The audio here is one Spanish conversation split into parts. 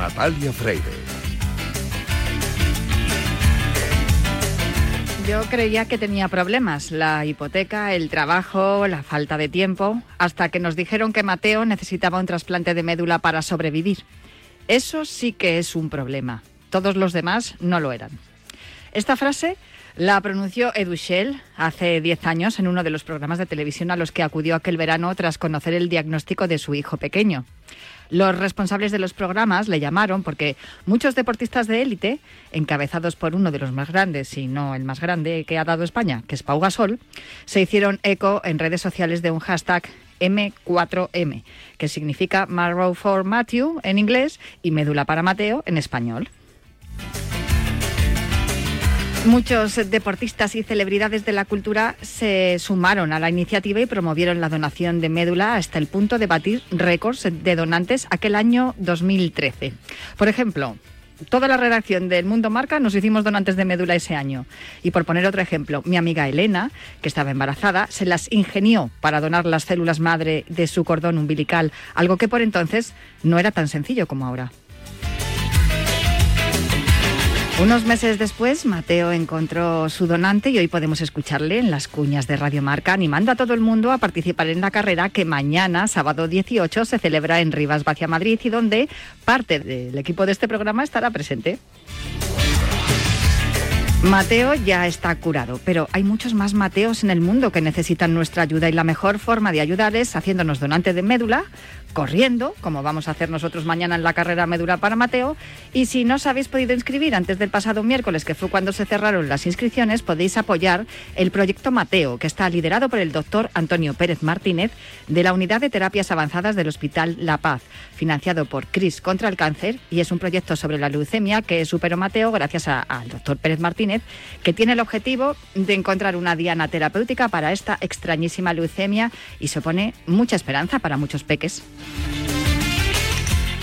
Natalia Freire. Yo creía que tenía problemas, la hipoteca, el trabajo, la falta de tiempo, hasta que nos dijeron que Mateo necesitaba un trasplante de médula para sobrevivir. Eso sí que es un problema. Todos los demás no lo eran. Esta frase la pronunció Edu Shell hace 10 años en uno de los programas de televisión a los que acudió aquel verano tras conocer el diagnóstico de su hijo pequeño. Los responsables de los programas le llamaron porque muchos deportistas de élite, encabezados por uno de los más grandes, y no el más grande que ha dado España, que es Pau Gasol, se hicieron eco en redes sociales de un hashtag M4M, que significa Marrow for Matthew en inglés y médula para Mateo en español. Muchos deportistas y celebridades de la cultura se sumaron a la iniciativa y promovieron la donación de médula hasta el punto de batir récords de donantes aquel año 2013. Por ejemplo, toda la redacción del Mundo Marca nos hicimos donantes de médula ese año. Y por poner otro ejemplo, mi amiga Elena, que estaba embarazada, se las ingenió para donar las células madre de su cordón umbilical, algo que por entonces no era tan sencillo como ahora. Unos meses después, Mateo encontró su donante y hoy podemos escucharle en las cuñas de Radio Marca animando a todo el mundo a participar en la carrera que mañana, sábado 18, se celebra en Rivas Vacia Madrid y donde parte del equipo de este programa estará presente. Mateo ya está curado, pero hay muchos más Mateos en el mundo que necesitan nuestra ayuda y la mejor forma de ayudar es haciéndonos donante de médula, corriendo, como vamos a hacer nosotros mañana en la carrera médula para Mateo, y si no os habéis podido inscribir antes del pasado miércoles, que fue cuando se cerraron las inscripciones, podéis apoyar el proyecto Mateo, que está liderado por el doctor Antonio Pérez Martínez de la Unidad de Terapias Avanzadas del Hospital La Paz, financiado por CRIS contra el cáncer, y es un proyecto sobre la leucemia que superó Mateo gracias al doctor Pérez Martínez que tiene el objetivo de encontrar una diana terapéutica para esta extrañísima leucemia y supone mucha esperanza para muchos peques.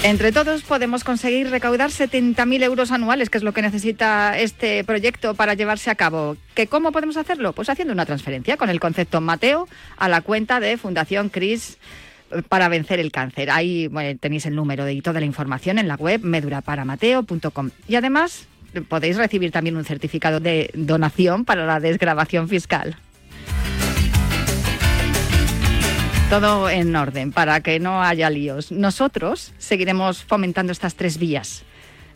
Entre todos podemos conseguir recaudar 70.000 euros anuales, que es lo que necesita este proyecto para llevarse a cabo. ¿Que ¿Cómo podemos hacerlo? Pues haciendo una transferencia con el concepto Mateo a la cuenta de Fundación CRIS para vencer el cáncer. Ahí tenéis el número y toda la información en la web meduraparamateo.com. Y además podéis recibir también un certificado de donación para la desgrabación fiscal. Todo en orden para que no haya líos. Nosotros seguiremos fomentando estas tres vías.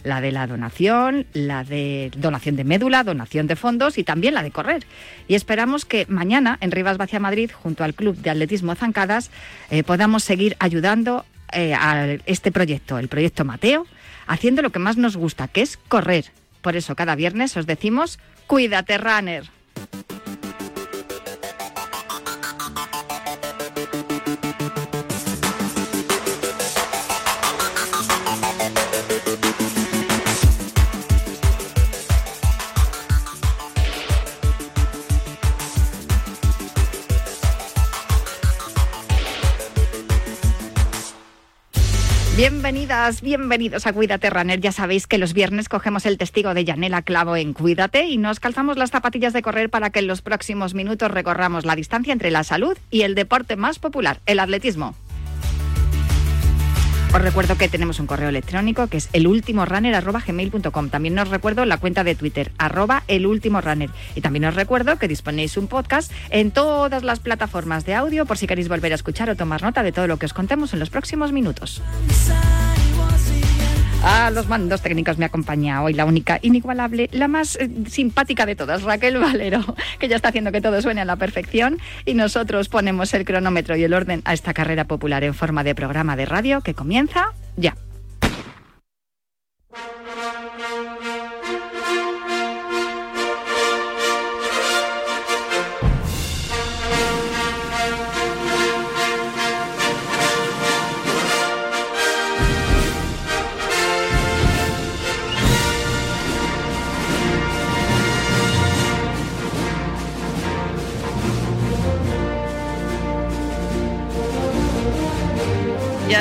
La de la donación, la de donación de médula, donación de fondos y también la de correr. Y esperamos que mañana en Rivas Vacia Madrid, junto al Club de Atletismo Zancadas, eh, podamos seguir ayudando eh, a este proyecto, el proyecto Mateo, haciendo lo que más nos gusta, que es correr, por eso cada viernes os decimos, cuídate, runner. Bienvenidas, bienvenidos a Cuídate Runner. Ya sabéis que los viernes cogemos el testigo de Yanela Clavo en Cuídate y nos calzamos las zapatillas de correr para que en los próximos minutos recorramos la distancia entre la salud y el deporte más popular, el atletismo. Os recuerdo que tenemos un correo electrónico que es elultimorunner.gmail.com. También os recuerdo la cuenta de Twitter, arroba elultimorunner. Y también os recuerdo que disponéis un podcast en todas las plataformas de audio por si queréis volver a escuchar o tomar nota de todo lo que os contemos en los próximos minutos. A los mandos técnicos me acompaña hoy la única, inigualable, la más eh, simpática de todas, Raquel Valero, que ya está haciendo que todo suene a la perfección y nosotros ponemos el cronómetro y el orden a esta carrera popular en forma de programa de radio que comienza ya.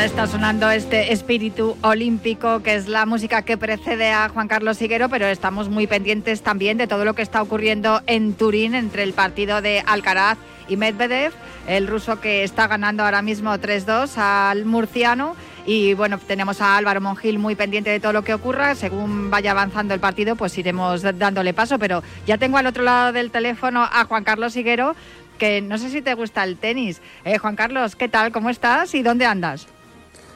Está sonando este espíritu olímpico, que es la música que precede a Juan Carlos Higuero, pero estamos muy pendientes también de todo lo que está ocurriendo en Turín entre el partido de Alcaraz y Medvedev, el ruso que está ganando ahora mismo 3-2 al murciano Y bueno, tenemos a Álvaro Monjil muy pendiente de todo lo que ocurra. Según vaya avanzando el partido, pues iremos dándole paso. Pero ya tengo al otro lado del teléfono a Juan Carlos Higuero, que no sé si te gusta el tenis. Eh, Juan Carlos, ¿qué tal? ¿Cómo estás y dónde andas?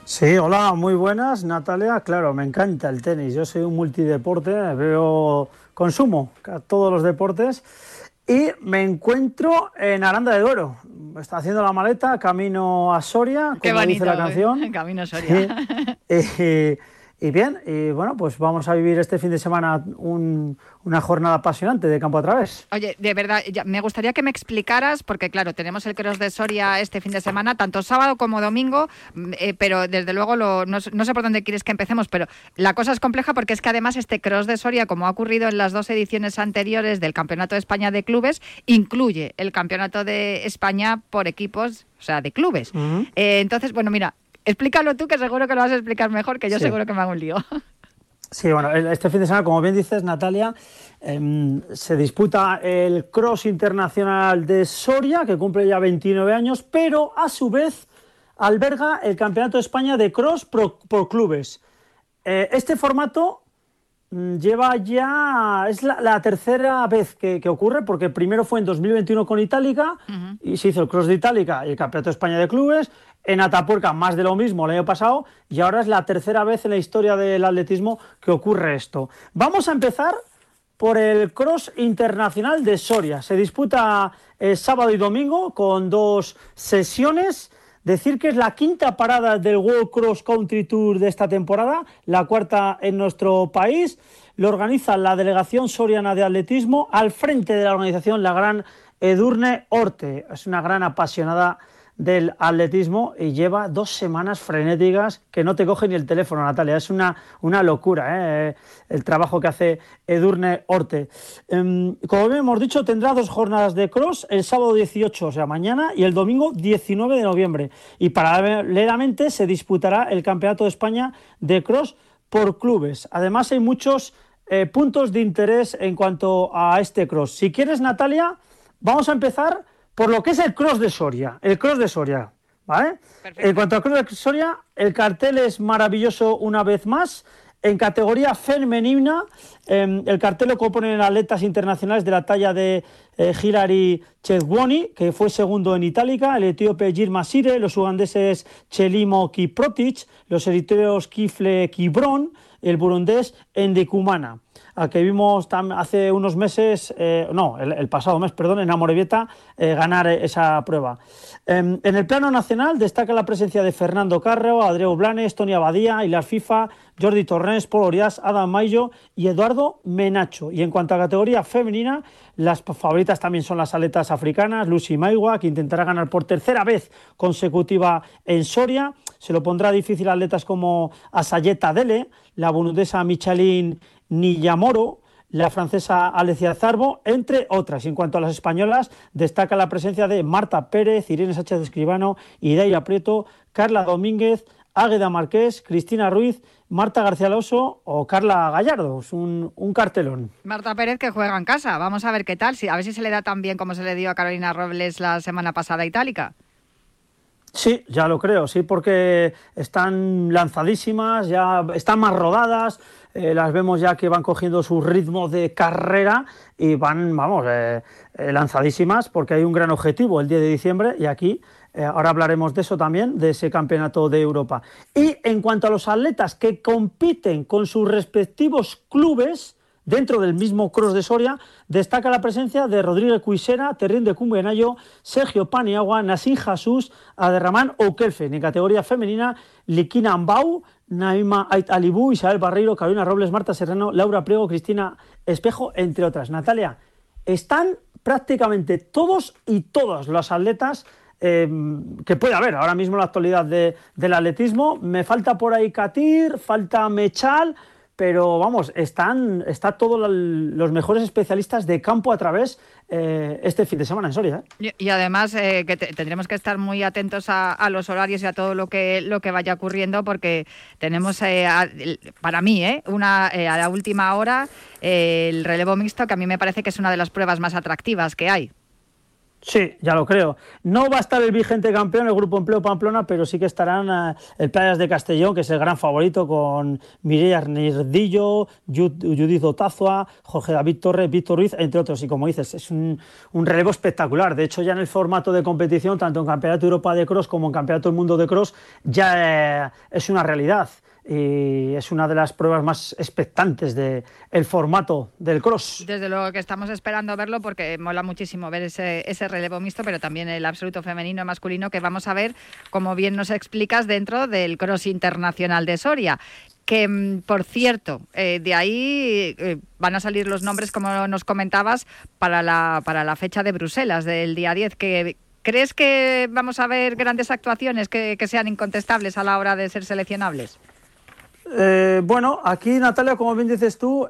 Sí, hola, muy buenas, Natalia. Claro, me encanta el tenis. Yo soy un multideporte, veo, consumo todos los deportes y me encuentro en Aranda de Duero. Está haciendo la maleta, camino a Soria, como dice la canción. Camino a Soria. Y bien, y bueno, pues vamos a vivir este fin de semana una jornada apasionante de campo a través. Oye, de verdad, me gustaría que me explicaras, porque claro, tenemos el Cross de Soria este fin de semana, tanto sábado como domingo, mm, eh, pero desde luego no, no, sé por dónde quieres que empecemos, pero la cosa es compleja porque es que además este Cross de Soria, como ha ocurrido en las dos ediciones anteriores del Campeonato de España de Clubes, incluye el Campeonato de España por equipos o sea, de clubes. Eh, entonces, bueno, mira, Explícalo tú, que seguro que lo vas a explicar mejor, que yo seguro que me hago un lío. Sí, bueno, este fin de semana, como bien dices, Natalia, em, se disputa el Cross Internacional de Soria, que cumple ya 29 años, pero a su vez alberga el Campeonato de España de Cross por, clubes. Eh, este formato mm, lleva ya, es la, tercera vez que, ocurre, porque primero fue en 2021 con Itálica, y se hizo el Cross de Itálica y el Campeonato de España de Clubes, en Atapuerca más de lo mismo el año pasado y ahora es la tercera vez en la historia del atletismo que ocurre esto. Vamos a empezar por el Cross Internacional de Soria. Se disputa eh, sábado y domingo con dos sesiones. Decir que es la quinta parada del World Cross Country Tour de esta temporada, la cuarta en nuestro país. Lo organiza la Delegación Soriana de Atletismo al frente de la organización la gran Edurne Orte. Es una gran apasionada del atletismo y lleva dos semanas frenéticas que no te coge ni el teléfono, Natalia. Es una, una locura ¿eh? el trabajo que hace Edurne Orte. Em, como bien hemos dicho, tendrá dos jornadas de cross, el sábado 18, o sea, mañana, y el domingo 19 de noviembre. Y paralelamente se disputará el Campeonato de España de cross por clubes. Además, hay muchos eh, puntos de interés en cuanto a este cross. Si quieres, Natalia, vamos a empezar por lo que es el cross de Soria. El cross de Soria. ¿Vale? En cuanto al cross de Soria, el cartel es maravilloso una vez más. En categoría femenina, em, el cartel lo componen atletas internacionales de la talla de eh, Hilary Chedwoni, que fue segundo en Itálica, el etíope Girma Sire, los ugandeses Chelimo Kiprotich, los eritreos Kifle Kibron, el burundés Endekumana al que vimos hace unos meses, eh, no, el, pasado mes, perdón, en Amorebieta, eh, ganar esa prueba. Em, en el plano nacional destaca la presencia de Fernando Carreo, Adreu Blanes, Tony Abadía, Hilar FIFA, Jordi Torrens, Paul Orias, Adam Mayo y Eduardo Menacho. Y en cuanto a categoría femenina, las favoritas también son las aletas africanas, Lucy Maigua, que intentará ganar por tercera vez consecutiva en Soria. Se lo pondrá difícil a atletas como Asayeta Dele, la burundesa Michaline Nillamoro, la francesa Alecia Zarbo, entre otras. En cuanto a las españolas, destaca la presencia de Marta Pérez, Irene Sánchez Escribano, Idaira Prieto, Carla Domínguez, Águeda Marqués, Cristina Ruiz, Marta García Loso o Carla Gallardo. Es un, cartelón. Marta Pérez que juega en casa. Vamos a ver qué tal. a ver si se le da tan bien como se le dio a Carolina Robles la semana pasada Itálica. Sí, ya lo creo, sí, porque están lanzadísimas, ya están más rodadas, eh, las vemos ya que van cogiendo su ritmo de carrera y van, vamos, eh, eh, lanzadísimas porque hay un gran objetivo el 10 de diciembre y aquí ahora hablaremos de eso también, de ese campeonato de Europa. Y en cuanto a los atletas que compiten con sus respectivos clubes, Dentro del mismo Cross de Soria destaca la presencia de Rodríguez Cuisera, Terrín de Cumbenayo, Sergio Paniagua, Nassim Jesús, Aderramán Kelfe. En categoría femenina, Liquina Ambau, Naima Ait Alibú, Isabel Barreiro, Carolina Robles, Marta Serrano, Laura Priego, Cristina Espejo, entre otras. Natalia, están prácticamente todos y todas los atletas eh, que puede haber ahora mismo en la actualidad del atletismo. Me falta por ahí Katir, falta Mechal, pero vamos, están está todos los mejores especialistas de campo a través eh, este fin de semana en Soria. ¿eh? Y, además eh, que tendremos que estar muy atentos a, los horarios y a todo lo que lo que vaya ocurriendo porque tenemos para mí una a la última hora el relevo mixto que a mí me parece que es una de las pruebas más atractivas que hay. Sí, ya lo creo. No va a estar el vigente campeón, el Grupo Empleo Pamplona, pero sí que estarán eh, el Playas de Castellón, que es el gran favorito, con Mireia Arnerdillo, Judith Otazua, Jorge David Torres, Víctor Ruiz, entre otros. Y como dices, es un, relevo espectacular. De hecho, ya en el formato de competición, tanto en Campeonato Europa de Cross como en Campeonato del Mundo de Cross, ya eh, es una realidad y es una de las pruebas más expectantes del el formato del cross. Desde luego que estamos esperando verlo porque mola muchísimo ver ese, ese relevo mixto, pero también el absoluto femenino y masculino que vamos a ver, como bien nos explicas, dentro del cross internacional de Soria que mm, por cierto, eh, de ahí eh, van a salir los nombres, como nos comentabas, para la, para la fecha de Bruselas del día 10. Que, ¿Crees que vamos a ver grandes actuaciones que sean incontestables a la hora de ser seleccionables? Eh, bueno, aquí Natalia, como bien dices tú,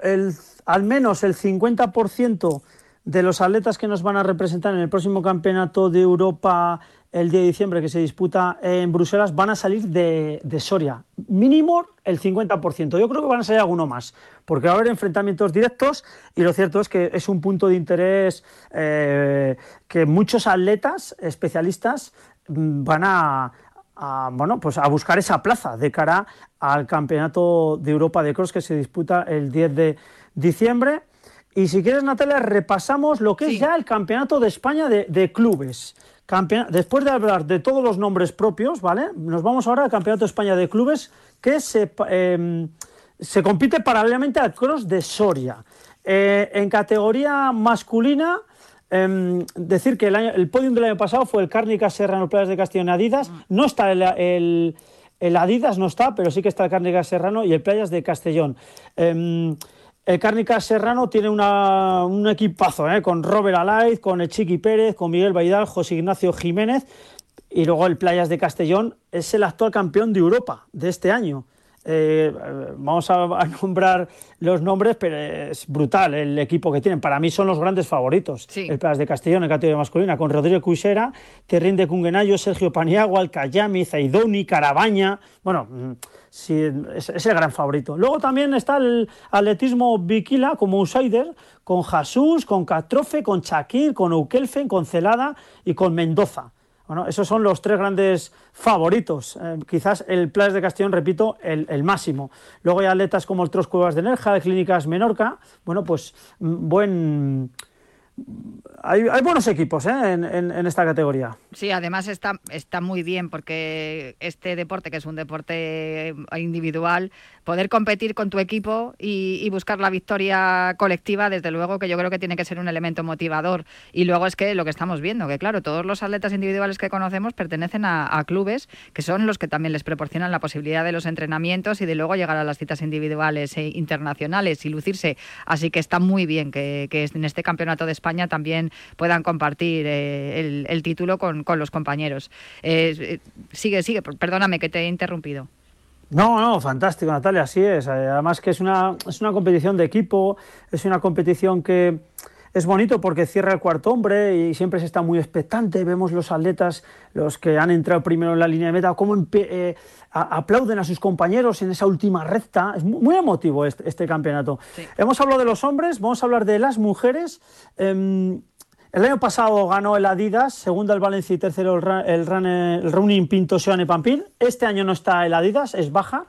al menos el 50% de los atletas que nos van a representar en el próximo campeonato de Europa el día de diciembre que se disputa en Bruselas van a salir de, Soria. Mínimo el 50%. Yo creo que van a salir alguno más, porque va a haber enfrentamientos directos y lo cierto es que es un punto de interés eh, que muchos atletas especialistas mm, van a, a, bueno, pues a buscar esa plaza de cara al Campeonato de Europa de Cross que se disputa el 10 de diciembre. Y si quieres, Natalia, repasamos lo que es ya el Campeonato de España de, clubes. Después de hablar de todos los nombres propios, ¿vale? Nos vamos ahora al Campeonato de España de clubes que se, em, se compite paralelamente al Cross de Soria. Eh, en categoría masculina Em, decir que el, el podium del año pasado fue el Cárnica Serrano Playas de Castellón Adidas. Mm. No está el, Adidas, no está, pero sí que está el Cárnica Serrano y el Playas de Castellón. Em, el Cárnica Serrano tiene un equipazo, ¿eh? con Robert Alaiz, con el Chiqui Pérez, con Miguel Baidal, José Ignacio Jiménez. Y luego el Playas de Castellón es el actual campeón de Europa de este año. Eh, vamos a, nombrar los nombres, pero es brutal el equipo que tienen. Para mí son los grandes favoritos. El Plas de Castellón, en categoría masculina, con Rodrigo Cuisera, Terrín de Cunguenayo, Sergio Paniagua, Alcayami, Zaidoni, Carabaña. Bueno, mm, sí, es, el gran favorito. Luego también está el atletismo Viquila como outsider, con Jesús, con Catrofe, con Shakir, con Ukelfen, con Celada y con Mendoza. Bueno, esos son los tres grandes favoritos. Eh, quizás el Plas de Castellón, repito, el, máximo. Luego hay atletas como el Tros Cuevas de Nerja, de Clínicas Menorca. Bueno, pues mm, buen hay, buenos equipos ¿eh? en, esta categoría. Sí, además está, está muy bien porque este deporte, que es un deporte individual, poder competir con tu equipo y, buscar la victoria colectiva, desde luego que yo creo que tiene que ser un elemento motivador. Y luego es que lo que estamos viendo, que claro, todos los atletas individuales que conocemos pertenecen a, clubes que son los que también les proporcionan la posibilidad de los entrenamientos y de luego llegar a las citas individuales e internacionales y lucirse. Así que está muy bien que, en este campeonato de España también puedan compartir eh, el, título con, los compañeros. Eh, eh, sigue, sigue, perdóname que te he interrumpido. No, no, fantástico, Natalia, así es. Además que es una, es una competición de equipo, es una competición que es bonito porque cierra el cuarto hombre y siempre se está muy expectante. Vemos los atletas, los que han entrado primero en la línea de meta, cómo aplauden a sus compañeros en esa última recta. Es muy, emotivo este, este campeonato. Hemos hablado de los hombres, vamos a hablar de las mujeres. Em, el año pasado ganó el Adidas, segundo el Valencia y tercero el, el, Running Pinto Seane Pampín. Este año no está el Adidas, es baja.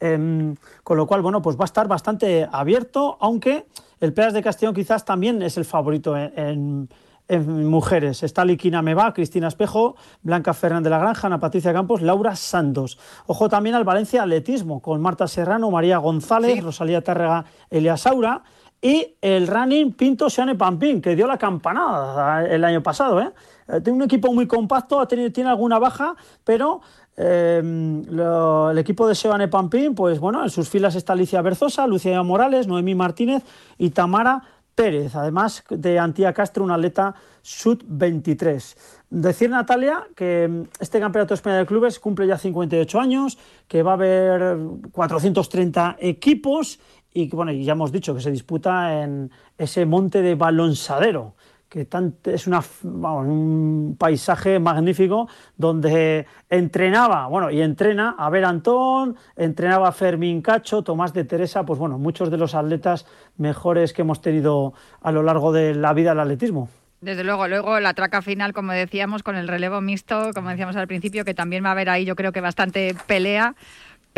Em, con lo cual, bueno, pues va a estar bastante abierto, aunque el Peas de Castellón quizás también es el favorito en, mujeres. Está Liquina Meba, Cristina Espejo, Blanca Fernández de la Granja, Ana Patricia Campos, Laura Santos. Ojo también al Valencia Atletismo, con Marta Serrano, María González, Rosalía Tárrega, Elia Saura y el running Pinto Seane Pampín, que dio la campanada el año pasado. ¿eh? eh tiene un equipo muy compacto, tiene alguna baja, pero eh, el equipo de Seane Pampín, pues bueno, en sus filas está Alicia Berzosa, Lucía Morales, Noemí Martínez y Tamara Pérez, además de Antía Castro, una atleta sub-23. Decir, Natalia, que este Campeonato de España de Clubes cumple ya 58 años, que va a haber 430 equipos y bueno, ya hemos dicho que se disputa en ese monte de Balonsadero, que es un paisaje magnífico donde entrenaba, bueno, y entrena a Ver Antón, entrenaba Fermín Cacho, Tomás de Teresa, pues bueno, muchos de los atletas mejores que hemos tenido a lo largo de la vida del atletismo. Desde luego, luego la traca final, como decíamos, con el relevo mixto, como decíamos al principio, que también va a haber ahí yo creo que bastante pelea,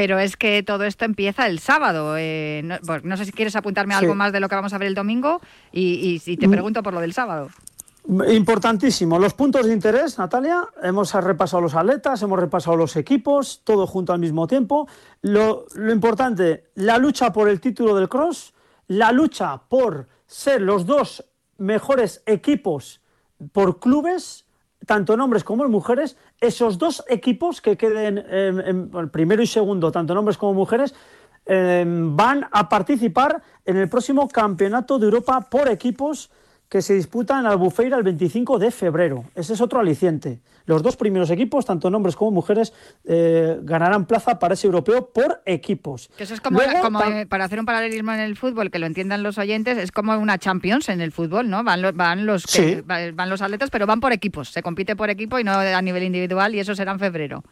pero es que todo esto empieza el sábado. Eh, no, sé si quieres apuntarme algo más de lo que vamos a ver el domingo y, y, te mm. pregunto por lo del sábado. Importantísimo. Los puntos de interés, Natalia. Hemos repasado los atletas, hemos repasado los equipos, todo junto al mismo tiempo. Lo, lo importante, la lucha por el título del cross, la lucha por ser los dos mejores equipos por clubes, tanto en hombres como en mujeres, esos dos equipos que queden en, primero y segundo, tanto en hombres como mujeres, em, van a participar en el próximo Campeonato de Europa por equipos que se disputa en Albufeira el 25 de febrero. Ese es otro aliciente. Los dos primeros equipos, tanto hombres como mujeres, eh, ganarán plaza para ese europeo por equipos. Que eso es como, eh, para hacer un paralelismo en el fútbol, que lo entiendan los oyentes, es como una Champions en el fútbol, ¿no? Van los, van los, van los atletas, pero van por equipos. Se compite por equipo y no a nivel individual, y eso será en febrero.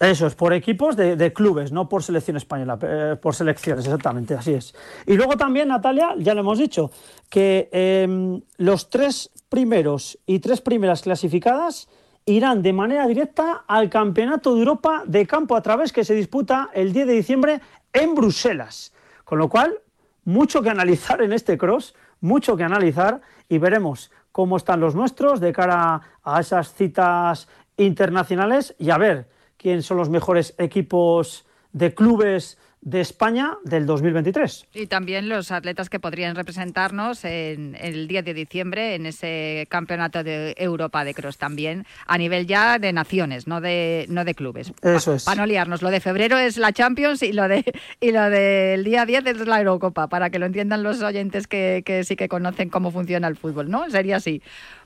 Eso es, por equipos de, clubes, no por selección española, eh, por selecciones, exactamente, así es. Y luego también, Natalia, ya lo hemos dicho, que em, los tres primeros y tres primeras clasificadas irán de manera directa al Campeonato de Europa de campo a través que se disputa el 10 de diciembre en Bruselas. Con lo cual, mucho que analizar en este cross, mucho que analizar y veremos cómo están los nuestros de cara a esas citas internacionales y a ver quién son los mejores equipos de clubes de España del 2023. Y también los atletas que podrían representarnos en, el 10 de diciembre en ese campeonato de Europa de cross también, a nivel ya de naciones, no de no de clubes. Eso es. Para no liarnos, lo de febrero es la Champions y lo de y lo del día 10 es la Eurocopa, para que lo entiendan los oyentes que, que sí que conocen cómo funciona el fútbol, ¿no? Sería así.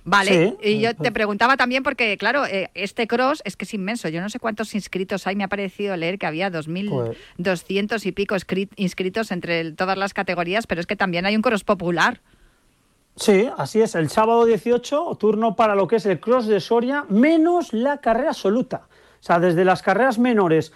Vale, y yo te preguntaba también porque, claro, eh, este cross es que es inmenso. Yo no sé cuántos inscritos hay. Me ha parecido leer que había 2.200 pues y pico inscritos entre todas las categorías, pero es que también hay un cross popular. Sí, así es. El sábado 18, turno para lo que es el cross de Soria, menos la carrera absoluta. O sea, desde las carreras menores,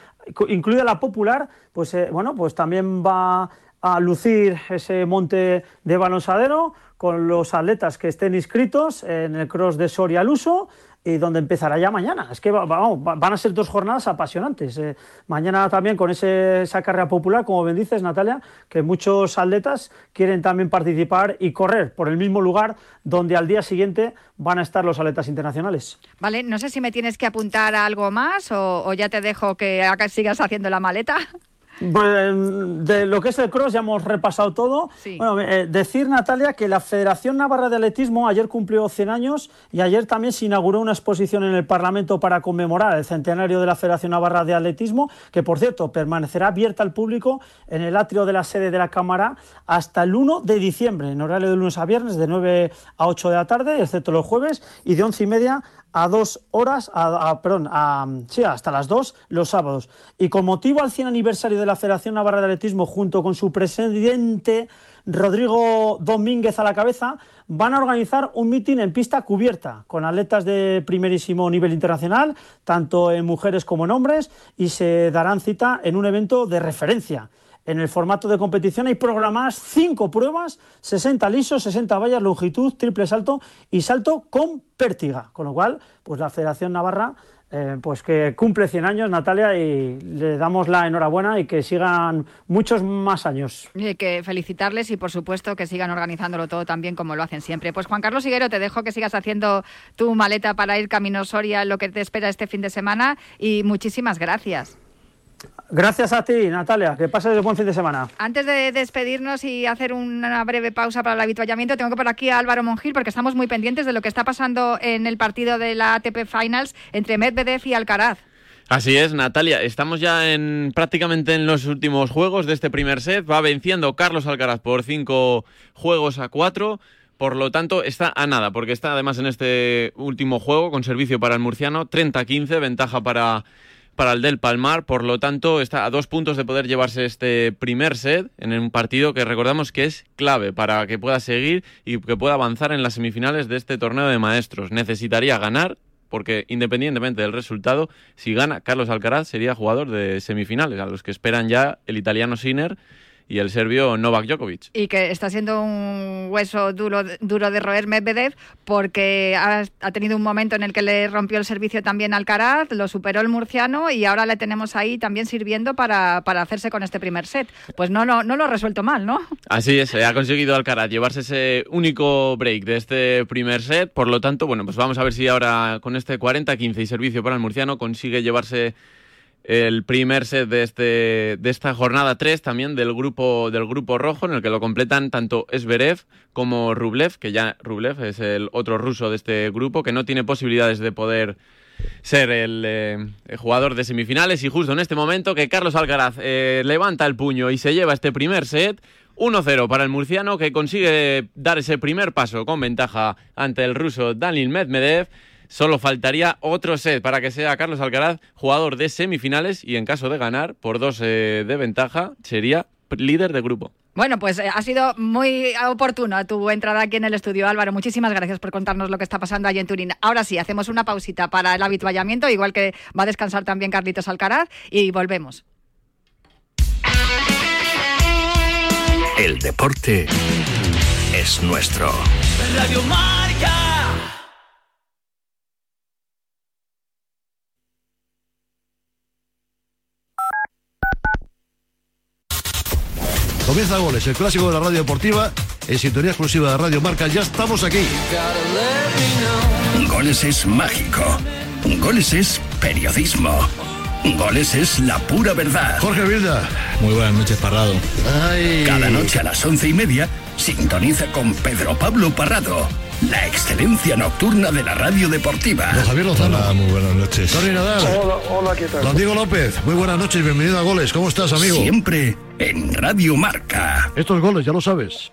incluida la popular, pues eh, bueno, pues también va a lucir ese monte de balonsadero con los atletas que estén inscritos en el cross de Soria al uso y donde empezará ya mañana. Es que vamos, van a ser dos jornadas apasionantes. Eh, mañana también con ese, esa carrera popular, como bien dices, Natalia, que muchos atletas quieren también participar y correr por el mismo lugar donde al día siguiente van a estar los atletas internacionales. Vale, no sé si me tienes que apuntar a algo más o ya te dejo que sigas haciendo la maleta. Pues, de lo que es el cross ya hemos repasado todo. Bueno, eh, decir, Natalia, que la Federación Navarra de Atletismo ayer cumplió 100 años y ayer también se inauguró una exposición en el Parlamento para conmemorar el centenario de la Federación Navarra de Atletismo, que por cierto permanecerá abierta al público en el atrio de la sede de la Cámara hasta el 1 de diciembre, en horario de lunes a viernes, de 9 a 8 de la tarde, excepto los jueves, y de 11 y media a dos horas, a, perdón, a, sí, hasta las dos los sábados. Y con motivo al 100 aniversario de la Federación Navarra de Atletismo, junto con su presidente Rodrigo Domínguez a la cabeza, van a organizar un mitin en pista cubierta con atletas de primerísimo nivel internacional, tanto en mujeres como en hombres, y se darán cita en un evento de referencia. En el formato de competición hay programadas cinco pruebas, 60 lisos, 60 vallas, longitud, triple salto y salto con pértiga. Con lo cual, pues la Federación Navarra, eh, pues que cumple 100 años, Natalia, y le damos la enhorabuena y que sigan muchos más años. Y que felicitarles y, por supuesto, que sigan organizándolo todo también como lo hacen siempre. Pues Juan Carlos Higuero, te dejo que sigas haciendo tu maleta para ir camino Soria, lo que te espera este fin de semana y muchísimas gracias. Gracias a ti, Natalia. Que pases un buen fin de semana. Antes de despedirnos y hacer una breve pausa para el habituallamiento, tengo que por aquí a Álvaro Mongil porque estamos muy pendientes de lo que está pasando en el partido de la ATP Finals entre Medvedev y Alcaraz. Así es, Natalia. Estamos ya en prácticamente en los últimos juegos de este primer set. Va venciendo Carlos Alcaraz por cinco juegos a cuatro. Por lo tanto, está a nada, porque está además en este último juego con servicio para el murciano, 30-15, ventaja para para el del Palmar, por lo tanto está a dos puntos de poder llevarse este primer set en un partido que recordamos que es clave para que pueda seguir y que pueda avanzar en las semifinales de este torneo de maestros. Necesitaría ganar porque independientemente del resultado, si gana Carlos Alcaraz sería jugador de semifinales, a los que esperan ya el italiano Sinner y el serbio Novak Djokovic. Y que está siendo un hueso duro, duro de roer Medvedev porque ha, tenido un momento en el que le rompió el servicio también al Alcaraz, lo superó el murciano y ahora le tenemos ahí también sirviendo para, para hacerse con este primer set. Pues no, no, no lo ha resuelto mal, ¿no? Así es, ha conseguido Alcaraz llevarse ese único break de este primer set. Por lo tanto, bueno, pues vamos a ver si ahora con este 40-15 y servicio para el murciano consigue llevarse el primer set de, este, de esta jornada 3 también del grupo, del grupo rojo, en el que lo completan tanto Esberev como Rublev, que ya Rublev es el otro ruso de este grupo, que no tiene posibilidades de poder ser el, eh, jugador de semifinales. Y justo en este momento que Carlos Alcaraz eh, levanta el puño y se lleva este primer set. 1-0 para el murciano que consigue dar ese primer paso con ventaja ante el ruso Daniel Medvedev. Solo faltaría otro set para que sea Carlos Alcaraz jugador de semifinales y en caso de ganar por dos eh, de ventaja sería líder de grupo. Bueno, pues eh, ha sido muy oportuna tu entrada aquí en el estudio, Álvaro. Muchísimas gracias por contarnos lo que está pasando allí en Turín. Ahora sí, hacemos una pausita para el habituallamiento, igual que va a descansar también Carlitos Alcaraz, y volvemos. El deporte es nuestro. Radio Marca. Comienza Goles, el clásico de la radio deportiva, en sintonía exclusiva de Radio Marca. Ya estamos aquí. Goles es mágico. Goles es periodismo. Goles es la pura verdad. Jorge Vilda. Muy buenas noches, Parrado. Cada noche a las once y media, sintoniza con Pedro Pablo Parrado la excelencia nocturna de la radio deportiva. Don Javier Lozano. Hola, muy buenas noches. Tony Nadal. Hola, hola, ¿qué tal? Don Diego López, muy buenas noches, bienvenido a Goles. ¿Cómo estás, amigo? Siempre en Radio Marca. Estos goles, ya lo sabes.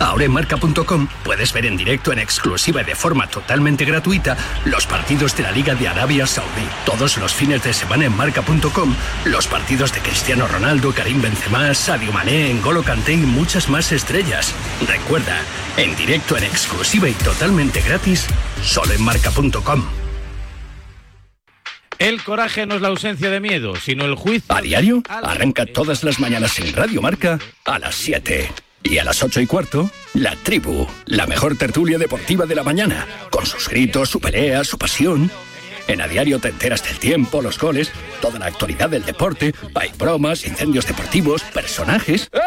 Ahora en marca.com puedes ver en directo en exclusiva y de forma totalmente gratuita los partidos de la Liga de Arabia Saudí. Todos los fines de semana en marca.com los partidos de Cristiano Ronaldo, Karim Benzema, Sadio Mané, N'Golo Kanté y muchas más estrellas. Recuerda, en directo en exclusiva y totalmente gratis, solo en marca.com. El coraje no es la ausencia de miedo, sino el juicio. A diario, arranca todas las mañanas en Radio Marca a las 7. Y a las ocho y cuarto, La Tribu, la mejor tertulia deportiva de la mañana, con sus gritos, su pelea, su pasión. En A Diario te enteras del tiempo, los goles, toda la actualidad del deporte, hay bromas, incendios deportivos, personajes. ¿Eh?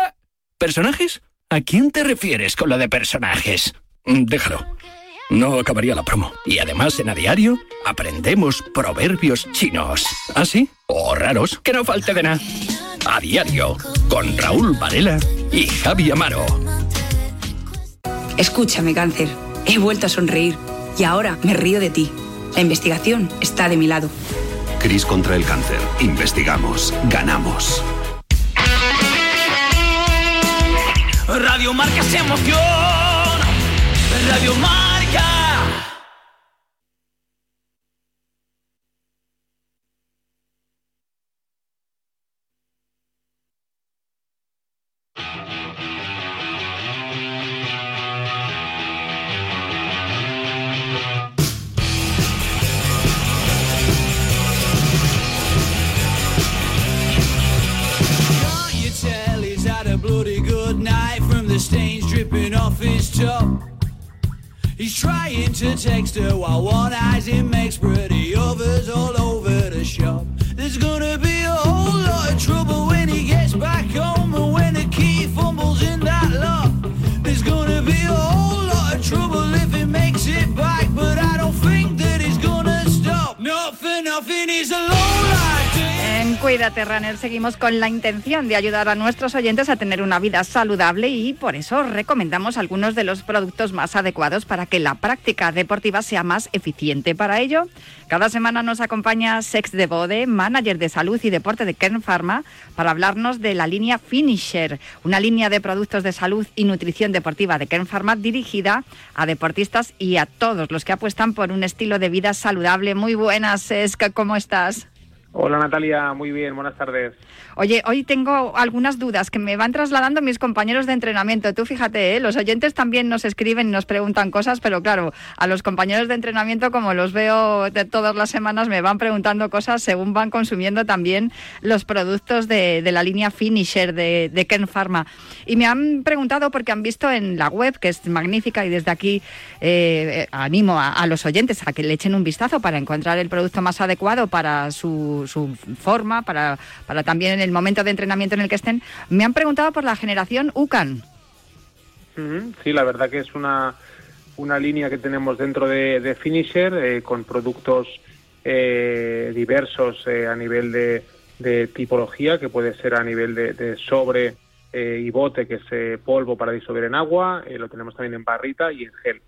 ¿Personajes? ¿A quién te refieres con lo de personajes? Mm, déjalo. No acabaría la promo. Y además en A Diario aprendemos proverbios chinos. ¿Ah, sí? O raros, que no falte de nada. A Diario, con Raúl Varela y Javi Amaro. Escúchame, cáncer. He vuelto a sonreír y ahora me río de ti. La investigación está de mi lado. Cris contra el cáncer. Investigamos. Ganamos. Radio Marca se emociona. Radio Marca. He's trying to text her while one eye's him makes pretty others all over the shop. There's gonna be a whole lot of trouble when he gets back home and when the key fumbles in that lock. There's gonna be a whole lot of trouble if he makes it back, but I don't think that he's gonna stop. Not for nothing, he's a low En Cuídate Runner seguimos con la intención de ayudar a nuestros oyentes a tener una vida saludable y por eso recomendamos algunos de los productos más adecuados para que la práctica deportiva sea más eficiente. Para ello, cada semana nos acompaña Sex de Bode, manager de salud y deporte de Kern Pharma, para hablarnos de la línea Finisher, una línea de productos de salud y nutrición deportiva de Kern Pharma dirigida a deportistas y a todos los que apuestan por un estilo de vida saludable. Muy buenas, Sex, ¿cómo estás? Hola Natalia, muy bien, buenas tardes. Oye, hoy tengo algunas dudas que me van trasladando mis compañeros de entrenamiento. Tú fíjate, ¿eh? los oyentes también nos escriben y nos preguntan cosas, pero claro, a los compañeros de entrenamiento, como los veo de todas las semanas, me van preguntando cosas según van consumiendo también los productos de, la línea Finisher de, Ken Pharma. Y me han preguntado porque han visto en la web, que es magnífica, y desde aquí eh, animo a los oyentes a que le echen un vistazo para encontrar el producto más adecuado para su su, forma, para, para también en el momento de entrenamiento en el que estén. Me han preguntado por la generación UCAN. Sí, la verdad que es una, una línea que tenemos dentro de, Finisher eh, con productos eh, diversos eh, a nivel de, de tipología, que puede ser a nivel de, de sobre eh, y bote, que es polvo para disolver en agua, lo tenemos también en barrita y en gel.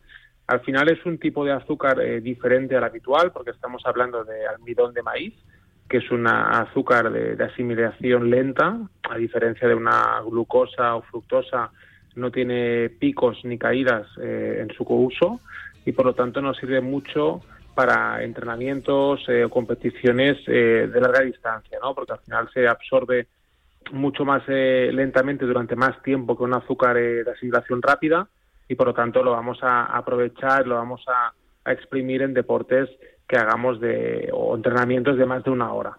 Al final es un tipo de azúcar diferente al habitual, porque estamos hablando de almidón de maíz, que es un azúcar de, asimilación lenta, a diferencia de una glucosa o fructosa, no tiene picos ni caídas eh, en su uso y por lo tanto nos sirve mucho para entrenamientos eh, o competiciones eh, de larga distancia, ¿no? porque al final se absorbe mucho más eh, lentamente durante más tiempo que un azúcar de asimilación rápida y por lo tanto lo vamos a aprovechar, lo vamos a exprimir en deportes que hagamos de o entrenamientos de más de una hora.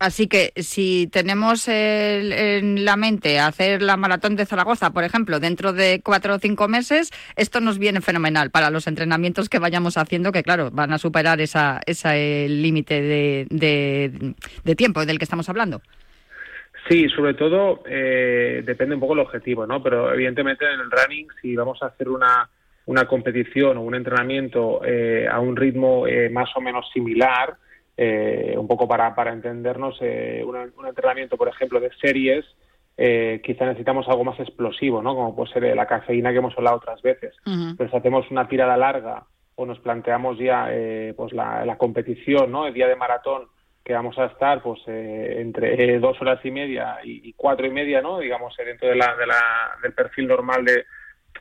Así que si tenemos el- en la mente hacer la maratón de Zaragoza, por ejemplo, dentro de cuatro o cinco meses, esto nos viene fenomenal para los entrenamientos que vayamos haciendo, que claro, van a superar esa, ese límite de, de- de tiempo del que estamos hablando. Sí, sobre todo eh, depende un poco el objetivo, ¿no? Pero evidentemente en el running, si vamos a hacer una, una competición o un entrenamiento eh, a un ritmo eh, más o menos similar, eh, un poco para, para entendernos, eh, un, un entrenamiento, por ejemplo, de series, eh, quizá necesitamos algo más explosivo, ¿no? Como puede ser eh, la cafeína que hemos hablado otras veces. Pero si hacemos una tirada larga o nos planteamos ya eh, pues la, la competición, ¿no? El día de maratón que vamos a estar pues eh, entre eh, dos horas y media y, y cuatro y media, ¿no? Digamos dentro de la, de la- del perfil normal de,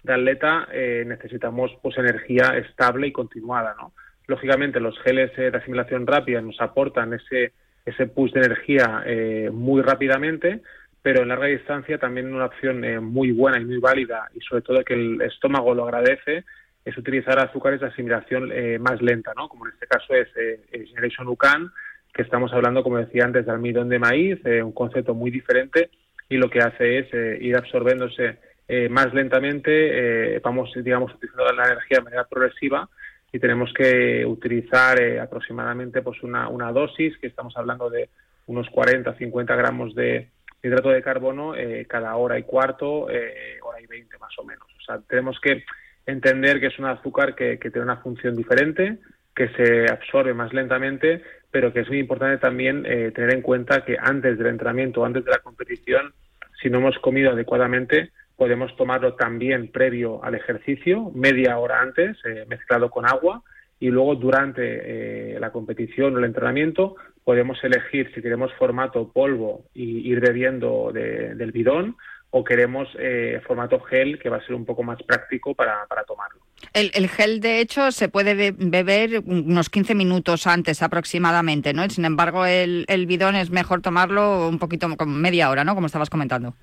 de atleta eh, necesitamos pues energía estable y continuada, ¿no? Lógicamente los geles eh, de asimilación rápida nos aportan ese ese push de energía eh, muy rápidamente, pero en larga distancia también una opción eh, muy buena y muy válida y sobre todo que el estómago lo agradece es utilizar azúcares de asimilación eh, más lenta, ¿no? Como en este caso es eh, Generation UCAN, que estamos hablando, como decía antes, de almidón de maíz, un concepto muy diferente y lo que hace es ir absorbiéndose eh, más lentamente, eh, vamos, digamos, utilizando la energía de manera progresiva y tenemos que utilizar eh, aproximadamente pues una, una dosis, que estamos hablando de unos 40, 50 gramos de hidrato de carbono eh, cada hora y cuarto, eh, hora y 20 más o menos. O sea, tenemos que entender que es un azúcar que, que tiene una función diferente, que se absorbe más lentamente, pero que es muy importante también eh, tener en cuenta que antes del entrenamiento, antes de la competición, si no hemos comido adecuadamente, podemos tomarlo también previo al ejercicio, media hora antes, eh, mezclado con agua, y luego durante eh, la competición o el entrenamiento podemos elegir si queremos formato polvo y ir bebiendo de- del bidón o queremos eh, formato gel que va a ser un poco más práctico para, para tomarlo. El, el gel, de hecho, se puede be- beber unos 15 minutos antes aproximadamente, ¿no? Sin embargo, el, el bidón es mejor tomarlo un poquito, como media hora, ¿no? Como estabas comentando.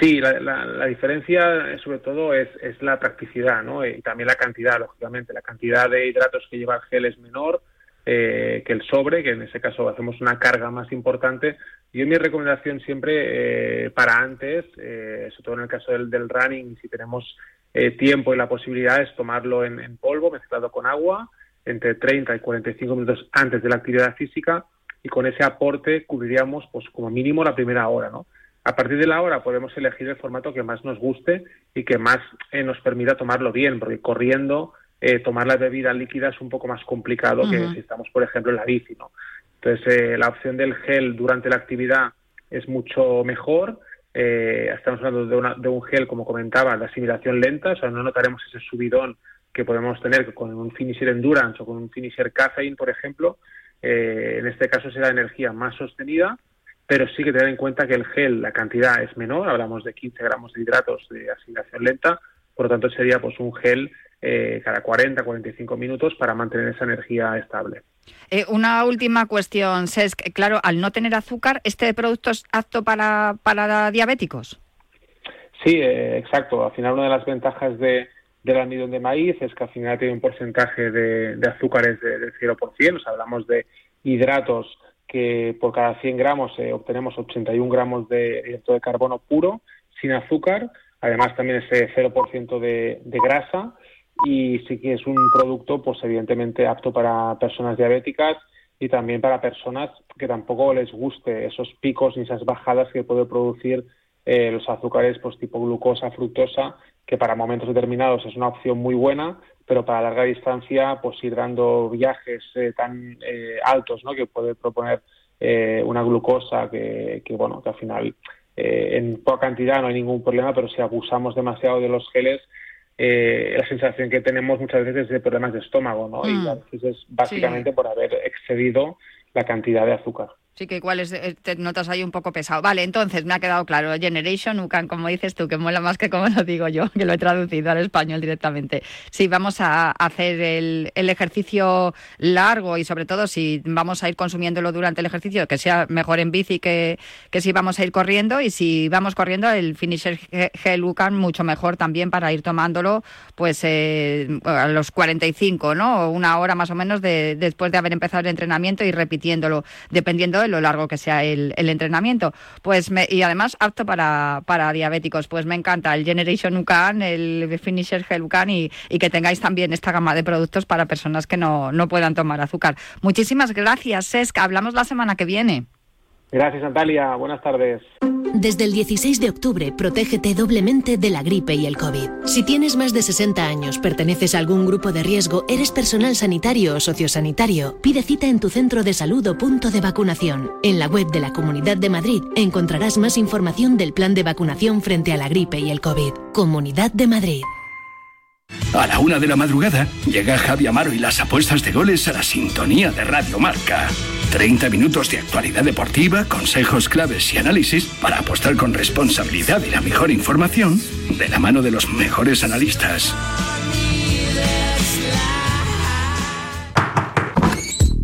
Sí, la, diferencia eh, sobre todo es, la practicidad, ¿no? Y también la cantidad, lógicamente. La cantidad de hidratos que lleva el gel es menor eh, que el sobre, que en ese caso hacemos una carga más importante. Yo mi recomendación siempre eh, para antes, eh, sobre todo en el caso del, del running, si tenemos eh, tiempo y la posibilidad es tomarlo en, en polvo mezclado con agua entre 30 y 45 minutos antes de la actividad física y con ese aporte cubriríamos pues como mínimo la primera hora, ¿no? A partir de la hora podemos elegir el formato que más nos guste y que más eh, nos permita tomarlo bien, porque corriendo eh, tomar la bebida líquida es un poco más complicado que si estamos, por ejemplo, en la bici, ¿no? Entonces, eh, la opción del gel durante la actividad es mucho mejor. Eh, estamos hablando de, una- de un gel, como comentaba, de asimilación lenta, o sea, no notaremos ese subidón que podemos tener con un finisher endurance o con un finisher caffeine, por ejemplo. Eh, en este caso será energía más sostenida, pero sí que tener en cuenta que el gel, la cantidad es menor, hablamos de 15 gramos de hidratos de asimilación lenta, por lo tanto sería pues un gel eh, cada 40, 45 minutos para mantener esa energía estable. Eh, una última cuestión, Cesc. Claro, al no tener azúcar, ¿este producto es apto para, para diabéticos? Sí, eh, exacto. Al final una de las ventajas de, del almidón de maíz es que al final tiene un porcentaje de, de azúcares de- del 0%. O sea, hablamos de hidratos que por cada 100 gramos eh, obtenemos 81 gramos de hidrato de carbono puro, sin azúcar. Además también ese 0% de, de grasa y sí que es un producto pues evidentemente apto para personas diabéticas y también para personas que tampoco les guste esos picos ni esas bajadas que puede producir eh, los azúcares pues tipo glucosa, fructosa, que para momentos determinados es una opción muy buena, pero para larga distancia pues ir dando viajes eh, tan eh, altos, ¿no? Que puede proponer eh, una glucosa que, que, bueno que al final eh, en poca cantidad no hay ningún problema, pero si abusamos demasiado de los geles eh, la sensación que tenemos muchas veces es de problemas de estómago, ¿no? Mm. Y a veces es básicamente por haber excedido la cantidad de azúcar. Sí, que igual es, eh, te notas ahí un poco pesado. Vale, entonces me ha quedado claro. Generation UCAN, como dices tú, que mola más que como lo digo yo, que lo he traducido al español directamente. Sí, vamos a hacer el, el ejercicio largo y sobre todo si vamos a ir consumiéndolo durante el ejercicio, que sea mejor en bici que, que si vamos a ir corriendo. Y si vamos corriendo, el Finisher Ge- Gel UCAN mucho mejor también para ir tomándolo pues eh, a los 45, ¿no? Una hora más o menos de, después de haber empezado el entrenamiento y repitiéndolo, dependiendo de lo largo que sea el, entrenamiento. Pues me- y además apto para, para diabéticos. Pues me encanta el Generation UCAN, el Finisher Gel UCAN y, y que tengáis también esta gama de productos para personas que no, no puedan tomar azúcar. Muchísimas gracias, Sesc. Hablamos la semana que viene. Gracias, Natalia. Buenas tardes. Desde el 16 de octubre, protégete doblemente de la gripe y el COVID. Si tienes más de 60 años, perteneces a algún grupo de riesgo, eres personal sanitario o sociosanitario, pide cita en tu centro de salud o punto de vacunación. En la web de la Comunidad de Madrid encontrarás más información del plan de vacunación frente a la gripe y el COVID. Comunidad de Madrid. A la una de la madrugada llega Javi Amaro y las apuestas de goles a la sintonía de Radio Marca. 30 minutos de actualidad deportiva, consejos claves y análisis para apostar con responsabilidad y la mejor información de la mano de los mejores analistas.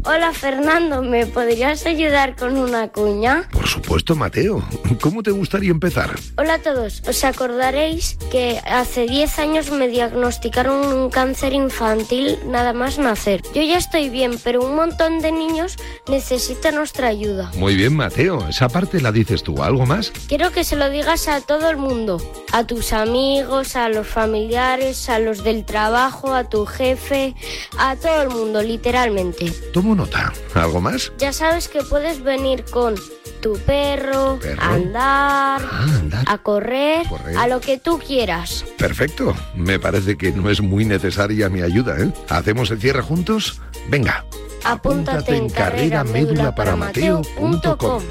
Hola Fernando, ¿me podrías ayudar con una cuña? Por supuesto, Mateo. ¿Cómo te gustaría empezar? Hola a todos, os acordaréis que hace 10 años me diagnosticaron un cáncer infantil nada más nacer. Yo ya estoy bien, pero un montón de niños necesitan nuestra ayuda. Muy bien, Mateo. Esa parte la dices tú. ¿Algo más? Quiero que se lo digas a todo el mundo, a tus amigos, a los familiares, a los del trabajo, a tu jefe, a todo el mundo, literalmente. Tomo nota. ¿Algo más? Ya sabes que puedes venir con tu perro, Perro. a andar, Ah, andar. a correr, Correr. a lo que tú quieras. Perfecto. Me parece que no es muy necesaria mi ayuda, ¿eh? ¿Hacemos el cierre juntos? Venga. Apúntate en carreramédulaparamateo.com.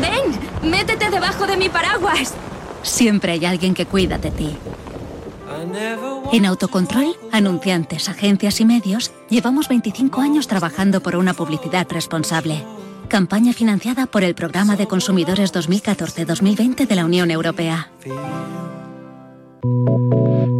¡Ven! ¡Métete debajo de mi paraguas! Siempre hay alguien que cuida de ti. En Autocontrol, anunciantes, agencias y medios, llevamos 25 años trabajando por una publicidad responsable. Campaña financiada por el Programa de Consumidores 2014-2020 de la Unión Europea.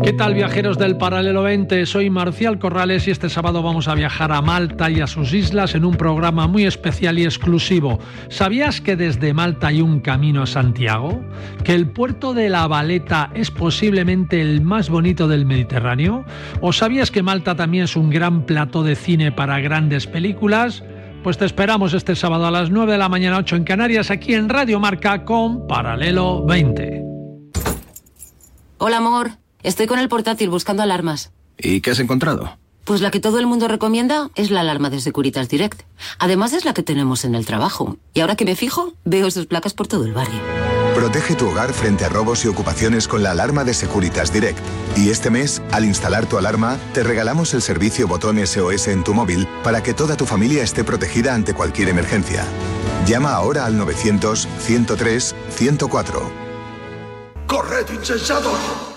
¿Qué tal viajeros del Paralelo 20? Soy Marcial Corrales y este sábado vamos a viajar a Malta y a sus islas en un programa muy especial y exclusivo. ¿Sabías que desde Malta hay un camino a Santiago? ¿Que el puerto de La Valeta es posiblemente el más bonito del Mediterráneo? ¿O sabías que Malta también es un gran plato de cine para grandes películas? Pues te esperamos este sábado a las 9 de la mañana 8 en Canarias aquí en Radio Marca con Paralelo 20. Hola, amor. Estoy con el portátil buscando alarmas. ¿Y qué has encontrado? Pues la que todo el mundo recomienda es la alarma de Securitas Direct. Además es la que tenemos en el trabajo. Y ahora que me fijo, veo sus placas por todo el barrio. Protege tu hogar frente a robos y ocupaciones con la alarma de Securitas Direct. Y este mes, al instalar tu alarma, te regalamos el servicio botón SOS en tu móvil para que toda tu familia esté protegida ante cualquier emergencia. Llama ahora al 900-103-104. ¡Corred, insensatos!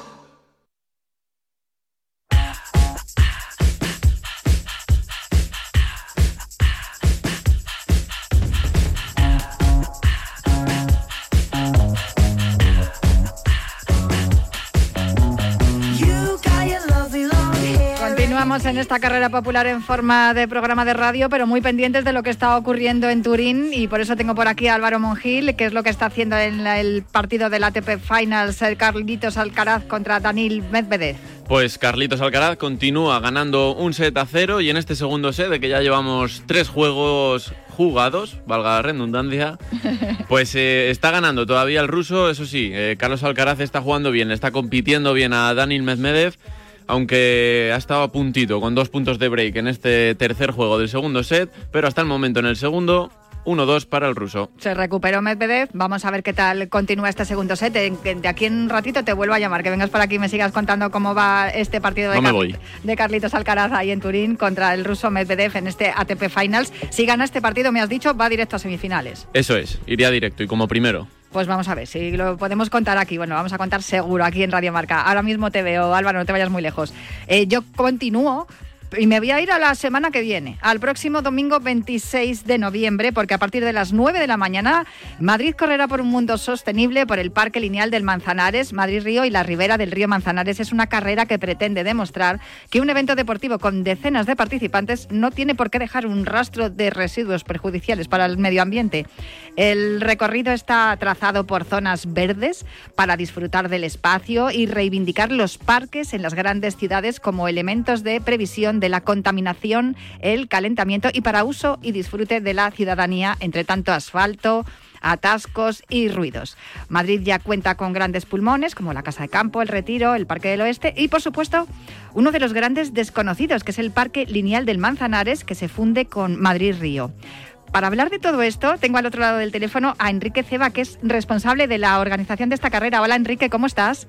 En esta carrera popular en forma de programa de radio, pero muy pendientes de lo que está ocurriendo en Turín y por eso tengo por aquí a Álvaro Mongil, que es lo que está haciendo en el partido del ATP Finals, el Carlitos Alcaraz contra Danil Medvedev. Pues Carlitos Alcaraz continúa ganando un set a cero y en este segundo set, de que ya llevamos tres juegos jugados, valga la redundancia, pues eh, está ganando todavía el ruso, eso sí, eh, Carlos Alcaraz está jugando bien, está compitiendo bien a Daniel Medvedev, aunque ha estado a puntito con dos puntos de break en este tercer juego del segundo set, pero hasta el momento en el segundo, 1-2 para el ruso. Se recuperó Medvedev, vamos a ver qué tal continúa este segundo set. De, aquí en un ratito te vuelvo a llamar, que vengas por aquí y me sigas contando cómo va este partido de, No me Car- voy. de Carlitos Alcaraz ahí en Turín contra el ruso Medvedev en este ATP Finals. Si gana este partido, me has dicho, va directo a semifinales. Eso es, iría directo y como primero. Pues vamos a ver si lo podemos contar aquí. Bueno, vamos a contar seguro aquí en Radio Marca. Ahora mismo te veo, Álvaro, no te vayas muy lejos. Eh, yo continúo. Y me voy a ir a la semana que viene, al próximo domingo 26 de noviembre, porque a partir de las 9 de la mañana, Madrid correrá por un mundo sostenible por el Parque Lineal del Manzanares, Madrid Río y la ribera del río Manzanares. Es una carrera que pretende demostrar que un evento deportivo con decenas de participantes no tiene por qué dejar un rastro de residuos perjudiciales para el medio ambiente. El recorrido está trazado por zonas verdes para disfrutar del espacio y reivindicar los parques en las grandes ciudades como elementos de previsión de la contaminación, el calentamiento y para uso y disfrute de la ciudadanía, entre tanto asfalto, atascos y ruidos. Madrid ya cuenta con grandes pulmones como la Casa de Campo, el Retiro, el Parque del Oeste y, por supuesto, uno de los grandes desconocidos, que es el Parque Lineal del Manzanares, que se funde con Madrid Río. Para hablar de todo esto, tengo al otro lado del teléfono a Enrique Ceba, que es responsable de la organización de esta carrera. Hola Enrique, ¿cómo estás?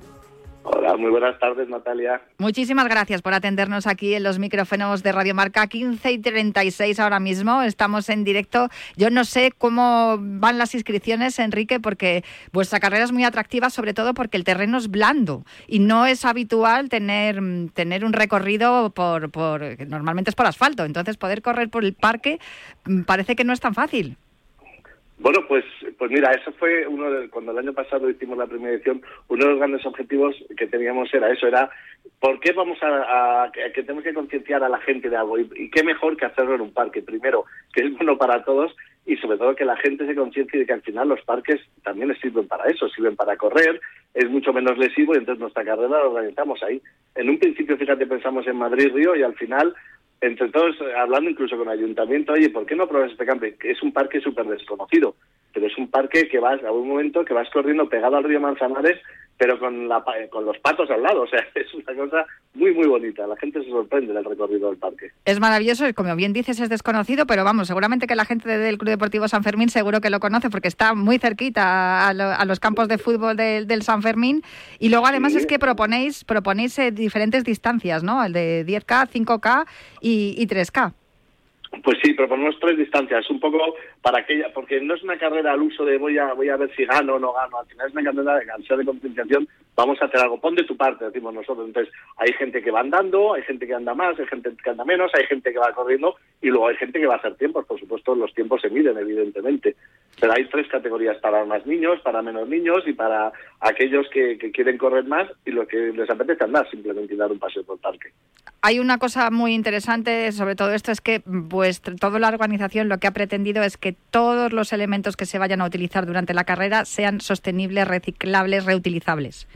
Hola, muy buenas tardes, Natalia. Muchísimas gracias por atendernos aquí en los micrófonos de Radio Marca 15 y 36 ahora mismo. Estamos en directo. Yo no sé cómo van las inscripciones, Enrique, porque vuestra carrera es muy atractiva, sobre todo porque el terreno es blando y no es habitual tener, mm, tener un recorrido por, por normalmente es por asfalto. Entonces poder correr por el parque mm, parece que no es tan fácil. Bueno, pues, pues mira, eso fue uno de, cuando el año pasado hicimos la primera edición, uno de los grandes objetivos que teníamos era eso, era ¿por qué vamos a, a- que tenemos que concienciar a la gente de algo? Y, qué mejor que hacerlo en un parque, primero, que es bueno para todos y sobre todo que la gente se conciencie de que al final los parques también sirven para eso, sirven para correr, es mucho menos lesivo y entonces nuestra carrera la organizamos ahí. En un principio, fíjate, pensamos en Madrid-Río y al final entre todos, hablando incluso con el ayuntamiento, oye, ¿por qué no pruebas este campo? Es un parque súper desconocido, pero es un parque que vas a un momento que vas corriendo pegado al río Manzanares, pero con, la, con los patos al lado. O sea, es una cosa muy, muy bonita. La gente se sorprende del recorrido del parque. Es maravilloso, como bien dices, es desconocido, pero vamos, seguramente que la gente del Club Deportivo San Fermín seguro que lo conoce porque está muy cerquita a, lo- a los campos de fútbol del, del San Fermín. Y luego además Sí. es que proponéis, proponéis eh, diferentes distancias, ¿no? El de 10K, 5K y, y 3K. Pues sí, proponemos tres distancias, un poco para aquella, porque no es una carrera al uso de voy a voy a ver si gano o no gano, al final es una carrera de canción de concienciación, vamos a hacer algo, pon de tu parte, decimos nosotros. Entonces, hay gente que va andando, hay gente que anda más, hay gente que anda menos, hay gente que va corriendo y luego hay gente que va a hacer tiempos, por supuesto los tiempos se miden, evidentemente. Pero hay tres categorías para más niños, para menos niños y para aquellos que, quieren correr más y los que les apetece andar simplemente dar un paseo por el parque. Hay una cosa muy interesante sobre todo esto, es que pues, toda la organización lo que ha pretendido es que todos los elementos que se vayan a utilizar durante la carrera sean sostenibles, reciclables, reutilizables.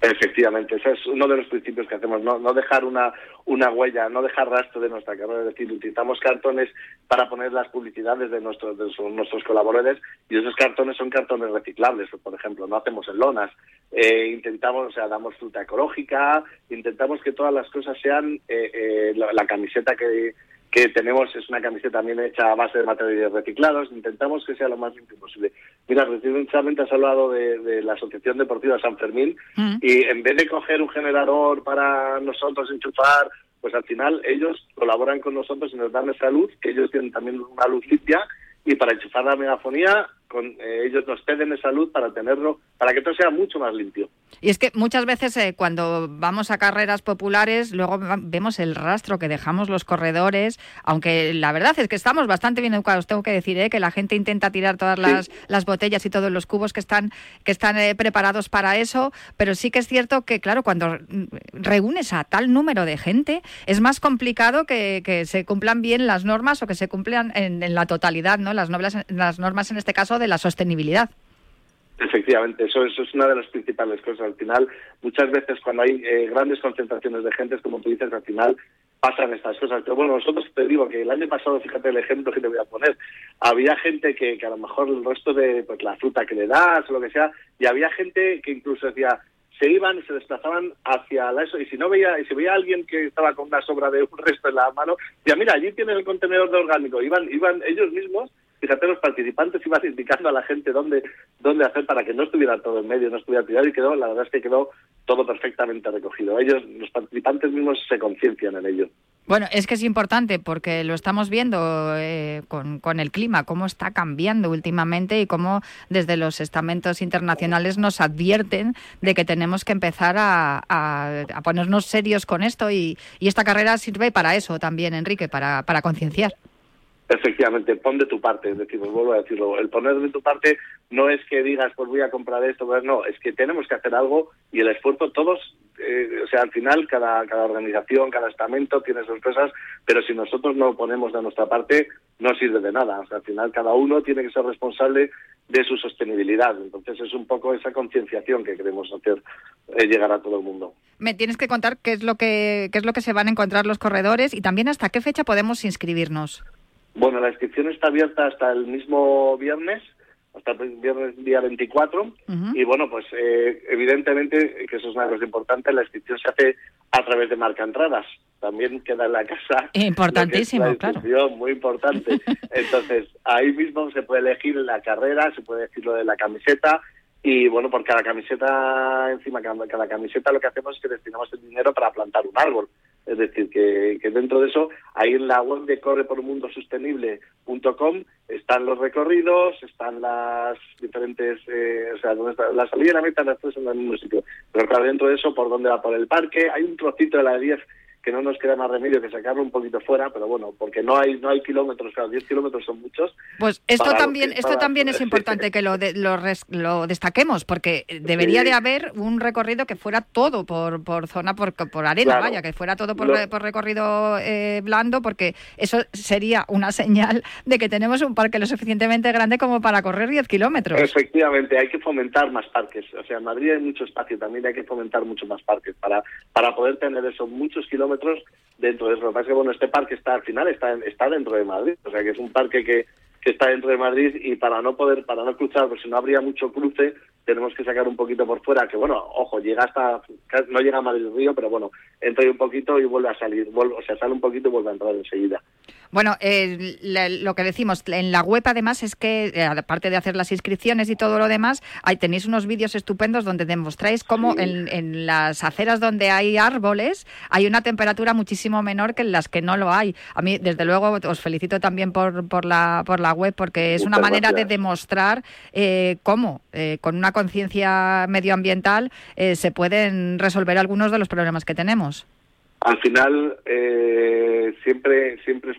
Efectivamente, ese es uno de los principios que hacemos, no, no dejar una, una huella, no dejar rastro de nuestra carrera, es decir, utilizamos cartones para poner las publicidades de nuestros, de nuestros colaboradores y esos cartones son cartones reciclables, por ejemplo, no hacemos en lonas, Eh, intentamos, o sea, damos fruta ecológica, intentamos que todas las cosas sean, eh, eh, la camiseta que, que tenemos es una camiseta también hecha a base de materiales reciclados, intentamos que sea lo más limpio posible. Mira, recientemente has hablado de, de la Asociación Deportiva San Fermín y en vez de coger un generador para nosotros enchufar, pues al final ellos colaboran con nosotros y nos dan esa luz, que ellos tienen también una luz limpia y para enchufar la megafonía con, eh, ellos nos ceden esa luz para tenerlo, para que todo sea mucho más limpio. Y es que muchas veces eh, cuando vamos a carreras populares, luego vemos el rastro que dejamos los corredores, aunque la verdad es que estamos bastante bien educados, tengo que decir, ¿eh? que la gente intenta tirar todas las, las, botellas y todos los cubos que están, que están preparados para eso, pero sí que es cierto que, claro, cuando reúnes a tal número de gente, es más complicado que, que se cumplan bien las normas o que se cumplan en, en la totalidad, ¿no? Las, nobles, las normas en este caso de la sostenibilidad. Efectivamente, eso, eso, es una de las principales cosas. Al final, muchas veces cuando hay eh, grandes concentraciones de gente, como tú dices, al final pasan estas cosas. Pero bueno, nosotros te digo que el año pasado, fíjate el ejemplo que te voy a poner, había gente que, a lo mejor el resto de pues, la fruta que le das o lo que sea, y había gente que incluso decía, se iban se desplazaban hacia la eso y si no veía y si veía a alguien que estaba con una sobra de un resto en la mano decía mira allí tiene el contenedor de orgánico iban iban ellos mismos fíjate, los participantes iban indicando a la gente dónde, dónde hacer para que no estuviera todo en medio, no estuviera tirado y quedó, la verdad es que quedó todo perfectamente recogido. Ellos, los participantes mismos se conciencian en ello. Bueno, es que es importante porque lo estamos viendo eh, con, con, el clima, cómo está cambiando últimamente y cómo desde los estamentos internacionales nos advierten de que tenemos que empezar a, a, ponernos serios con esto y, y, esta carrera sirve para eso también, Enrique, para, para concienciar. Efectivamente, pon de tu parte, es decir, vuelvo a decirlo, el poner de tu parte no es que digas, pues voy a comprar esto, pues no, es que tenemos que hacer algo y el esfuerzo todos, eh, o sea, al final cada, cada organización, cada estamento tiene sus cosas, pero si nosotros no ponemos de nuestra parte, no sirve de nada, o sea, al final cada uno tiene que ser responsable de su sostenibilidad, entonces es un poco esa concienciación que queremos hacer eh, llegar a todo el mundo. Me tienes que contar qué es lo que qué es lo que se van a encontrar los corredores y también hasta qué fecha podemos inscribirnos. Bueno, la inscripción está abierta hasta el mismo viernes, hasta el viernes día 24. Y bueno, pues eh, evidentemente, que eso es una cosa importante, la inscripción se hace a través de marca entradas. También queda en la casa. Importantísimo, claro. Muy importante. Entonces, ahí mismo se puede elegir la carrera, se puede elegir lo de la camiseta. Y bueno, por cada camiseta, encima, cada camiseta lo que hacemos es que destinamos el dinero para plantar un árbol. Es decir, que, dentro de eso, ahí en la web de correpormundosostenible.com están los recorridos, están las diferentes, eh, o sea, donde está, la salida y la meta las tres en el mismo sitio. Pero claro, dentro de eso, por dónde va por el parque, hay un trocito de la 10 que no nos queda más remedio que sacarlo un poquito fuera, pero bueno, porque no hay no hay kilómetros, claro, 10 kilómetros son muchos. Pues esto también esto también es importante que lo, lo, destaquemos, porque debería de haber un recorrido que fuera todo por, por zona, por, por arena, vaya, que fuera todo por, por recorrido eh, blando, porque eso sería una señal de que tenemos un parque lo suficientemente grande como para correr 10 kilómetros. Efectivamente, hay que fomentar más parques. O sea, en Madrid hay mucho espacio, también hay que fomentar mucho más parques para, para poder tener esos muchos kilómetros dentro de eso. Lo que pasa es que, bueno, este parque está al final, está, está dentro de Madrid, o sea que es un parque que, que está dentro de Madrid y para no poder, para no cruzar, pues si no habría mucho cruce, tenemos que sacar un poquito por fuera, que bueno, ojo, llega hasta, no llega a Madrid Río, pero bueno, entra ahí un poquito y vuelve a salir, vuelve, o sea, sale un poquito y vuelve a entrar enseguida. Bueno, eh, lo que decimos en la web además es que, eh, aparte de hacer las inscripciones y todo lo demás, ahí tenéis unos vídeos estupendos donde demostráis cómo en, las aceras donde hay árboles hay una temperatura muchísimo menor que en las que no lo hay. A mí, desde luego, os felicito también por, por, la, por la web porque es una manera de demostrar eh, cómo, con una conciencia medioambiental, se pueden resolver algunos de los problemas que tenemos. Al final, siempre, siempre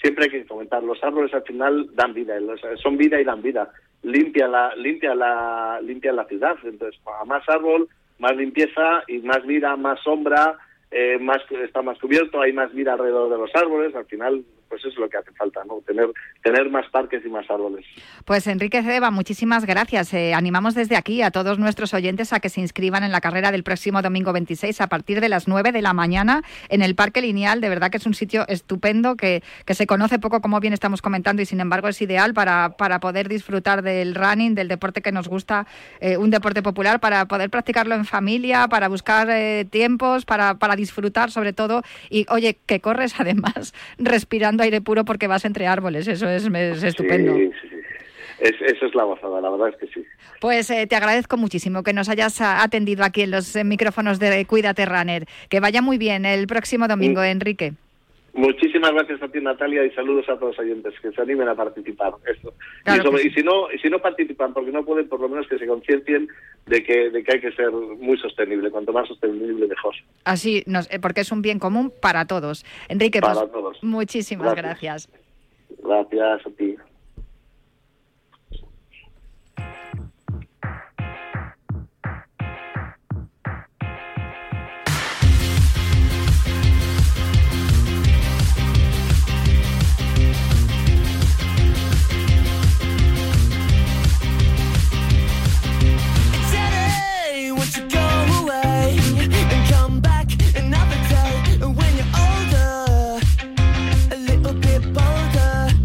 siempre hay que fomentar. Los árboles al final dan vida, son vida y dan vida. Limpia la, limpia la, limpia la ciudad. Entonces, a más árbol, más limpieza y más vida, más sombra, eh, más está más cubierto, hay más vida alrededor de los árboles. Al final, pues es lo que hace falta, ¿no? Tener, tener más parques y más árboles. Pues Enrique Ceba, muchísimas gracias. Eh, animamos desde aquí a todos nuestros oyentes a que se inscriban en la carrera del próximo domingo 26 a partir de las 9 de la mañana en el Parque Lineal. De verdad que es un sitio estupendo que, que se conoce poco, como bien estamos comentando, y sin embargo es ideal para, para poder disfrutar del running, del deporte que nos gusta, eh, un deporte popular, para poder practicarlo en familia, para buscar eh, tiempos, para, para disfrutar sobre todo. Y oye, que corres además respirando aire puro porque vas entre árboles. Eso es, estupendo. Sí, sí, eso es la gozada, la verdad es que sí. Pues eh, te agradezco muchísimo que nos hayas atendido aquí en los micrófonos de Cuídate Runner. Que vaya muy bien el próximo domingo, Enrique. Muchísimas gracias a ti, Natalia, y saludos a todos los oyentes que se animen a participar. Claro y, sobre- que y si no, y si no participan porque no pueden, por lo menos que se conciencien de que, de que hay que ser muy sostenible. Cuanto más sostenible, mejor. Así, nos- eh, porque es un bien común para todos. Enrique, Para pues, todos. muchísimas gracias. Gracias a ti.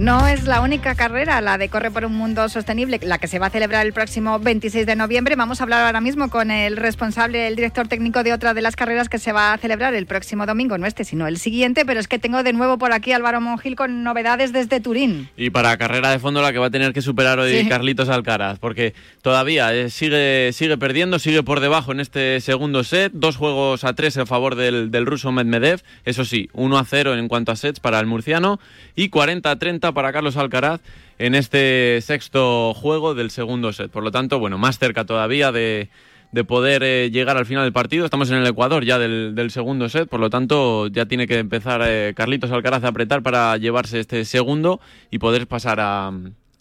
No es la única carrera, la de Corre por un Mundo Sostenible, la que se va a celebrar el próximo 26 de noviembre. Vamos a hablar ahora mismo con el responsable, el director técnico de otra de las carreras que se va a celebrar el próximo domingo, no este, sino el siguiente, pero es que tengo de nuevo por aquí a Álvaro Mongil con novedades desde Turín. Y para carrera de fondo la que va a tener que superar hoy Sí. Carlitos Alcaraz, porque todavía eh, sigue, sigue perdiendo, sigue por debajo en este segundo set, dos juegos a tres en favor del, del ruso Medvedev, eso sí, 1 a 0 en cuanto a sets para el murciano y 40 a 30 para Carlos Alcaraz en este sexto juego del segundo set. Por lo tanto, bueno, más cerca todavía de, de poder eh, llegar al final del partido. Estamos en el Ecuador ya del, segundo set, por lo tanto ya tiene que empezar eh, Carlitos Alcaraz a apretar para llevarse este segundo y poder pasar a,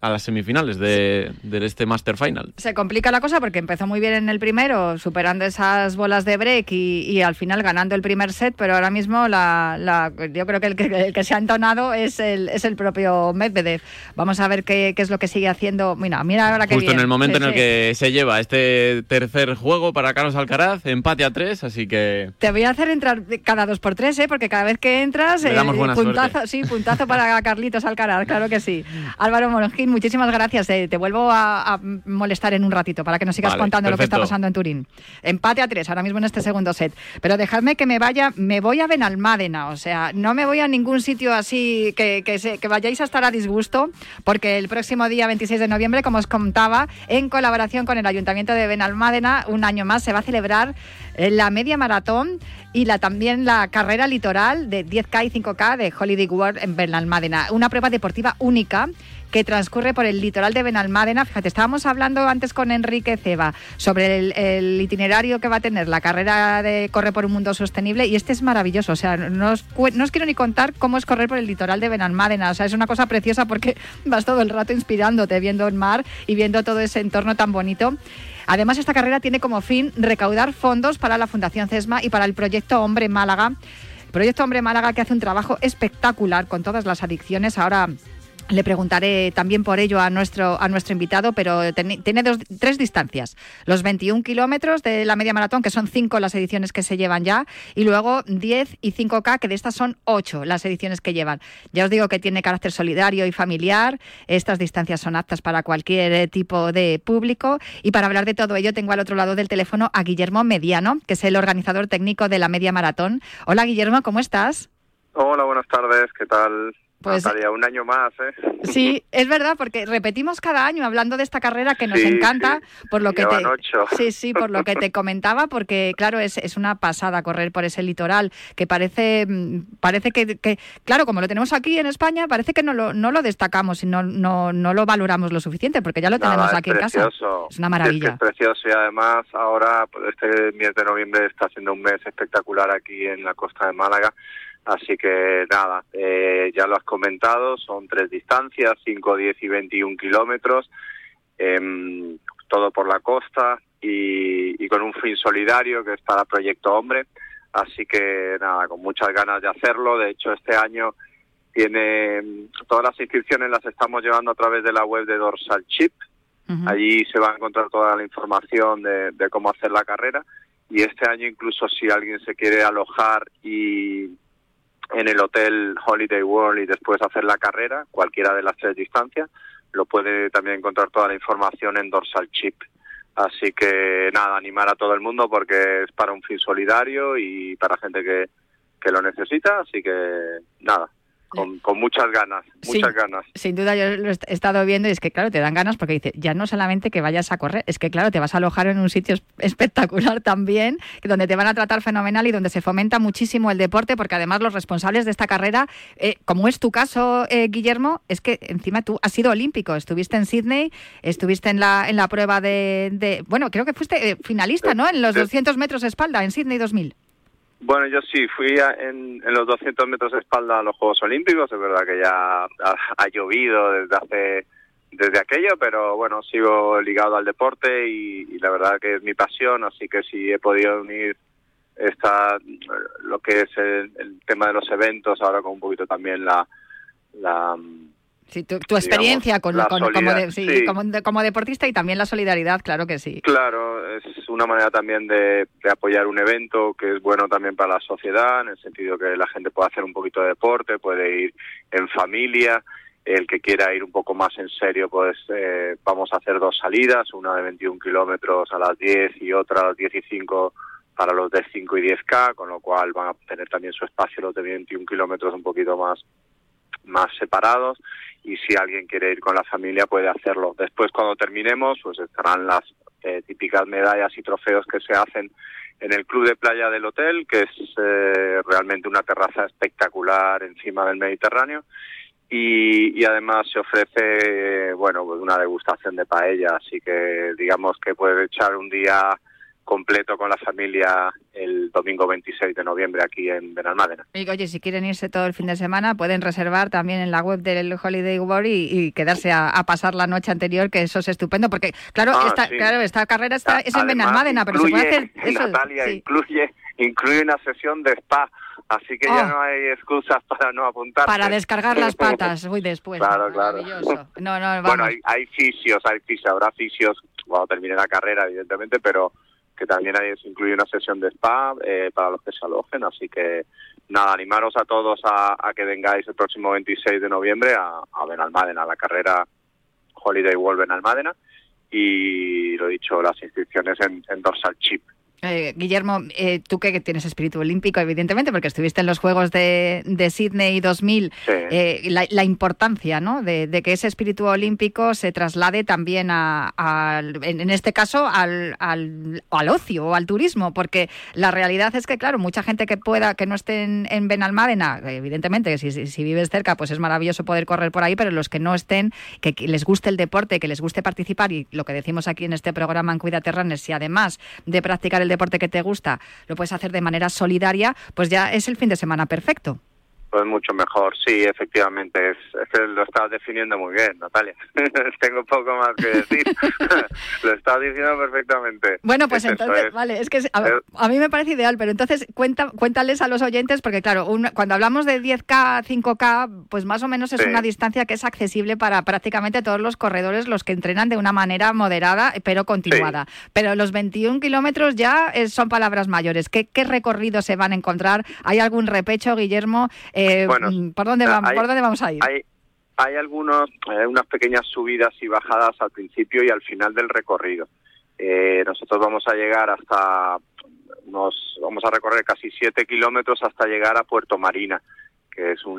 a las semifinales de, de este Master Final. Se complica la cosa porque empezó muy bien en el primero, superando esas bolas de break y, y al final ganando el primer set, pero ahora mismo la, la- yo creo que el, que el que se ha entonado es el, es el propio Medvedev. Vamos a ver qué, qué es lo que sigue haciendo. Mira, mira ahora que Justo en el momento Sí, en el sí. que se lleva este tercer juego para Carlos Alcaraz, empate a tres, así que Te voy a hacer entrar cada dos por tres, ¿eh? porque cada vez que entras, Le damos buena puntazo, suerte. sí, puntazo para Carlitos Alcaraz, claro que sí. Álvaro Monjín, muchísimas gracias. eh, te vuelvo a, a molestar en un ratito para que nos sigas Vale, contando lo que está pasando en Turín. Empate a tres ahora mismo en este segundo set. Pero dejadme que me vaya, me voy a Benalmádena, o sea, no me voy a ningún sitio así que, que, se- que vayáis a estar a disgusto, porque el próximo día 26 de noviembre, como os contaba, en colaboración con el Ayuntamiento de Benalmádena, un año más se va a celebrar eh, la media maratón y la, también la carrera litoral de 10K y 5K de Holiday World en Benalmádena. Una prueba deportiva única que transcurre por el litoral de Benalmádena. Fíjate, estábamos hablando antes con Enrique Ceba sobre el, itinerario que va a tener la carrera de Corre por un Mundo Sostenible y este es maravilloso. O sea, no os, no os quiero ni contar cómo es correr por el litoral de Benalmádena. O sea, es una cosa preciosa porque vas todo el rato inspirándote, viendo el mar y viendo todo ese entorno tan bonito. Además, esta carrera tiene como fin recaudar fondos para la Fundación CESMA y para el proyecto Hombre Málaga. Proyecto Hombre Málaga que hace un trabajo espectacular con todas las adicciones. Ahora le preguntaré también por ello a nuestro, a nuestro invitado, pero tiene dos, tres distancias. Los 21 kilómetros de la media maratón, que son cinco las ediciones que se llevan ya, y luego 10 y 5K, que de estas son ocho las ediciones que llevan. Ya os digo que tiene carácter solidario y familiar. Estas distancias son aptas para cualquier eh, tipo de público. Y para hablar de todo ello, tengo al otro lado del teléfono a Guillermo Mediano, que es el organizador técnico de la media maratón. Hola, Guillermo, ¿cómo estás? Hola, buenas tardes, ¿qué tal? Pues- Natalia, un año más, ¿eh? Sí, es verdad, porque repetimos cada año hablando de esta carrera que nos Sí, encanta, por lo que te ocho. sí, sí, por lo que te comentaba, porque claro es, es una pasada correr por ese litoral que parece mm, parece que, que- claro como lo tenemos aquí en España parece que no lo no lo destacamos y no no no lo valoramos lo suficiente porque ya lo tenemos Nada, aquí en casa. Es una Es, maravilla. que es precioso y además ahora, pues, este mes de noviembre está siendo un mes espectacular aquí en la costa de Málaga. Así que nada, eh, ya lo has comentado, son tres distancias, 5, 10 y 21 kilómetros, em, todo por la costa y, y con un fin solidario que es para Proyecto Hombre. Así que nada, con muchas ganas de hacerlo. De hecho, este año tiene mm, todas las inscripciones las estamos llevando a través de la web de Dorsal Chip. Allí se va a encontrar toda la información de, de cómo hacer la carrera. Y este año incluso si alguien se quiere alojar y en el hotel Holiday World y después hacer la carrera, cualquiera de las tres distancias, lo puede también encontrar toda la información en Dorsal Chip. Así que nada, animar a todo el mundo porque es para un fin solidario y para gente que, que lo necesita. Así que nada, con, con muchas ganas, muchas Sí. ganas. Sin duda yo lo he est- he estado viendo y es que claro, te dan ganas porque dice, ya no solamente que vayas a correr, es que claro, te vas a alojar en un sitio es- espectacular también, donde te van a tratar fenomenal y donde se fomenta muchísimo el deporte, porque además los responsables de esta carrera, eh, como es tu caso, eh, Guillermo, es que encima tú has sido olímpico, estuviste en Sydney, estuviste en la, en la prueba de, de- bueno, creo que fuiste eh, finalista, ¿no? En los de- 200 metros de espalda, en Sydney 2000. Bueno, yo sí, fui a- en, los 200 metros de espalda a los Juegos Olímpicos. Es verdad que ya ha, llovido desde hace desde aquello, pero bueno, sigo ligado al deporte y, y la verdad que es mi pasión, así que si he podido unir esta lo que es el, el tema de los eventos, ahora con un poquito también la la Sí, tu, tu experiencia con, como, solidar- de- sí, sí. como, de- como deportista y también la solidaridad, claro que sí. Claro, es una manera también de, de apoyar un evento que es bueno también para la sociedad, en el sentido que la gente puede hacer un poquito de deporte, puede ir en familia. El que quiera ir un poco más en serio, pues eh, vamos a hacer dos salidas, una de 21 kilómetros a las 10 y otra a las 10 y 5 para los de 5 y 10K, con lo cual van a tener también su espacio los de 21 kilómetros un poquito más, más separados y si alguien quiere ir con la familia puede hacerlo. Después cuando terminemos pues estarán las eh, típicas medallas y trofeos que se hhacen en el club de playa del hotel, que es eh, realmente una terraza espectacular encima del Mediterráneo. Y, y además se ofrece, bueno, pues una degustación de paella, así que digamos que puede echar un día completo con la familia el domingo 26 de noviembre aquí en Benalmádena. Y oye, si quieren irse todo el fin de semana, pueden reservar también en la web del Holiday World y, y quedarse a, a pasar la noche anterior, que eso es estupendo, porque claro, Ah, esta, sí. claro, esta carrera está, es en Benalmádena, pero se puede hacer eso. Natalia, sí. incluye, incluye una sesión de spa, así que ya Oh. no hay excusas para no apuntarse. Para descargar las patas, uy, después. Claro, claro. Maravilloso. No, no, vamos. Bueno, hay, hay fisios, hay fisios, habrá fisios cuando termine la carrera, evidentemente, pero que también hay, se incluye una sesión de spa eh, para los que se alojen, así que nada, animaros a todos a, a que vengáis el próximo 26 de noviembre a, a Benalmádena, a la carrera Holiday World Benalmádena y lo dicho, las inscripciones en, en Dorsal Chip. Eh, Guillermo, eh, tú que tienes espíritu olímpico, evidentemente, porque estuviste en los Juegos de, de Sydney 2000, Sí. eh, la, la importancia ¿no? de, de que ese espíritu olímpico se traslade también, a, en, en este caso, al, al, al ocio o al turismo, porque la realidad es que, claro, mucha gente que pueda, que no esté en, en Benalmádena, evidentemente, que si, si, si vives cerca, pues es maravilloso poder correr por ahí, pero los que no estén, que, que les guste el deporte, que les guste participar, y lo que decimos aquí en este programa en Cuida Terranes, si además de practicar el deporte que te gusta, lo puedes hacer de manera solidaria, pues ya es el fin de semana perfecto. Pues mucho mejor, sí, efectivamente, es, es que lo estás definiendo muy bien, Natalia. Tengo poco más que decir. lo estás diciendo perfectamente. Bueno, pues Es entonces, es- vale, es que a, a mí me parece ideal, pero entonces cuenta, cuéntales a los oyentes, porque claro, un- cuando hablamos de 10K, 5K, pues más o menos es Sí. una distancia que es accesible para prácticamente todos los corredores, los que entrenan de una manera moderada, pero continuada. Pero los 21 kilómetros ya eh, son palabras mayores. ¿Qué, ¿Qué recorrido se van a encontrar? ¿Hay algún repecho, Guillermo? Eh, Bueno, mm, ¿por, dónde vamos, hay- ¿Por dónde vamos a ir? Hay, hay algunos, eh, unas pequeñas subidas y bajadas al principio y al final del recorrido. Eh, nosotros vamos a llegar hasta unos, vamos a recorrer casi siete kilómetros hasta llegar a Puerto Marina, que es un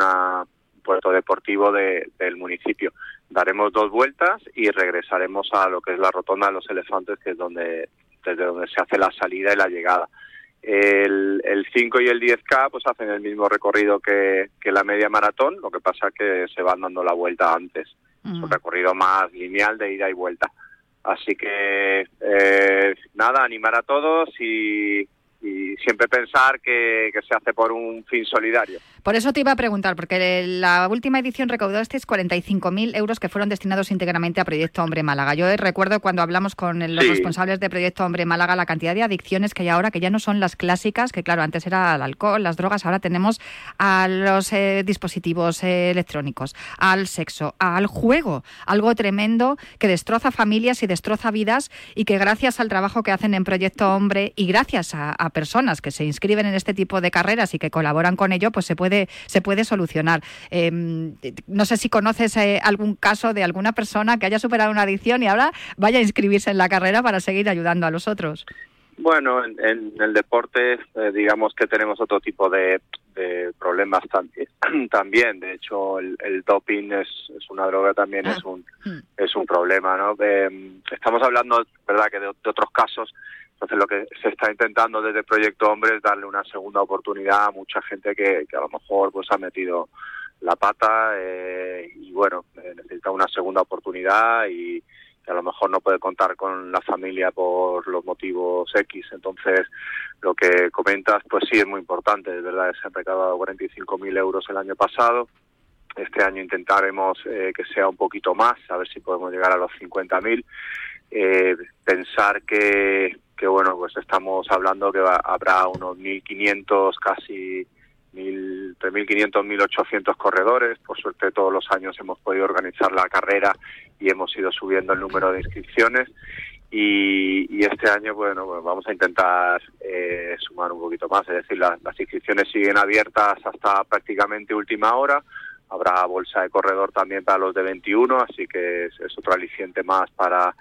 puerto deportivo de- del municipio. Daremos dos vueltas y regresaremos a lo que es la rotonda de los elefantes, que es donde desde donde se hace la salida y la llegada. El, el 5 y el 10K pues hacen el mismo recorrido que, que la media maratón, lo que pasa que se van dando la vuelta antes. Es un recorrido más lineal de ida y vuelta. Así que eh, nada, animar a todos y, y siempre pensar que, que se hace por un fin solidario. Por eso te iba a preguntar, porque la última edición recaudasteis 45.000 euros que fueron destinados íntegramente a Proyecto Hombre Málaga. Yo recuerdo cuando hablamos con los Sí. responsables de Proyecto Hombre Málaga la cantidad de adicciones que hay ahora, que ya no son las clásicas, que claro, antes era el alcohol, las drogas, ahora tenemos a los eh, dispositivos eh, electrónicos, al sexo, al juego, algo tremendo que destroza familias y destroza vidas y que gracias al trabajo que hacen en Proyecto Hombre y gracias a, a personas que se inscriben en este tipo de carreras y que colaboran con ello, pues se puede, se puede solucionar. Eh, no sé si conoces eh, algún caso de alguna persona que haya superado una adicción y ahora vaya a inscribirse en la carrera para seguir ayudando a los otros. Bueno, en, en el deporte, eh, digamos que tenemos otro tipo de, de problemas también. De hecho, el, el doping es, es, una droga también, es un es un problema, ¿no? Eh, estamos hablando, verdad, que de, de, otros casos. Entonces, lo que se está intentando desde Proyecto Hombre es darle una segunda oportunidad a mucha gente que, que a lo mejor pues ha metido la pata eh, y bueno, eh, necesita una segunda oportunidad y a lo mejor no puede contar con la familia por los motivos X. Entonces, lo que comentas, pues sí es muy importante. De verdad, se han recaudado 45.000 euros el año pasado. Este año intentaremos eh, que sea un poquito más, a ver si podemos llegar a los 50.000. Eh, pensar que, que, bueno, pues estamos hablando que va, habrá unos 1.500, casi mil, entre 1.500 1.800 corredores. Por suerte todos los años hemos podido organizar la carrera y hemos ido subiendo el número de inscripciones. Y, este año, bueno, pues vamos a intentar eh, sumar un poquito más. Es decir, la, las inscripciones siguen abiertas hasta prácticamente última hora. Habrá bolsa de corredor también para los de 21, así que es, es otro aliciente más para,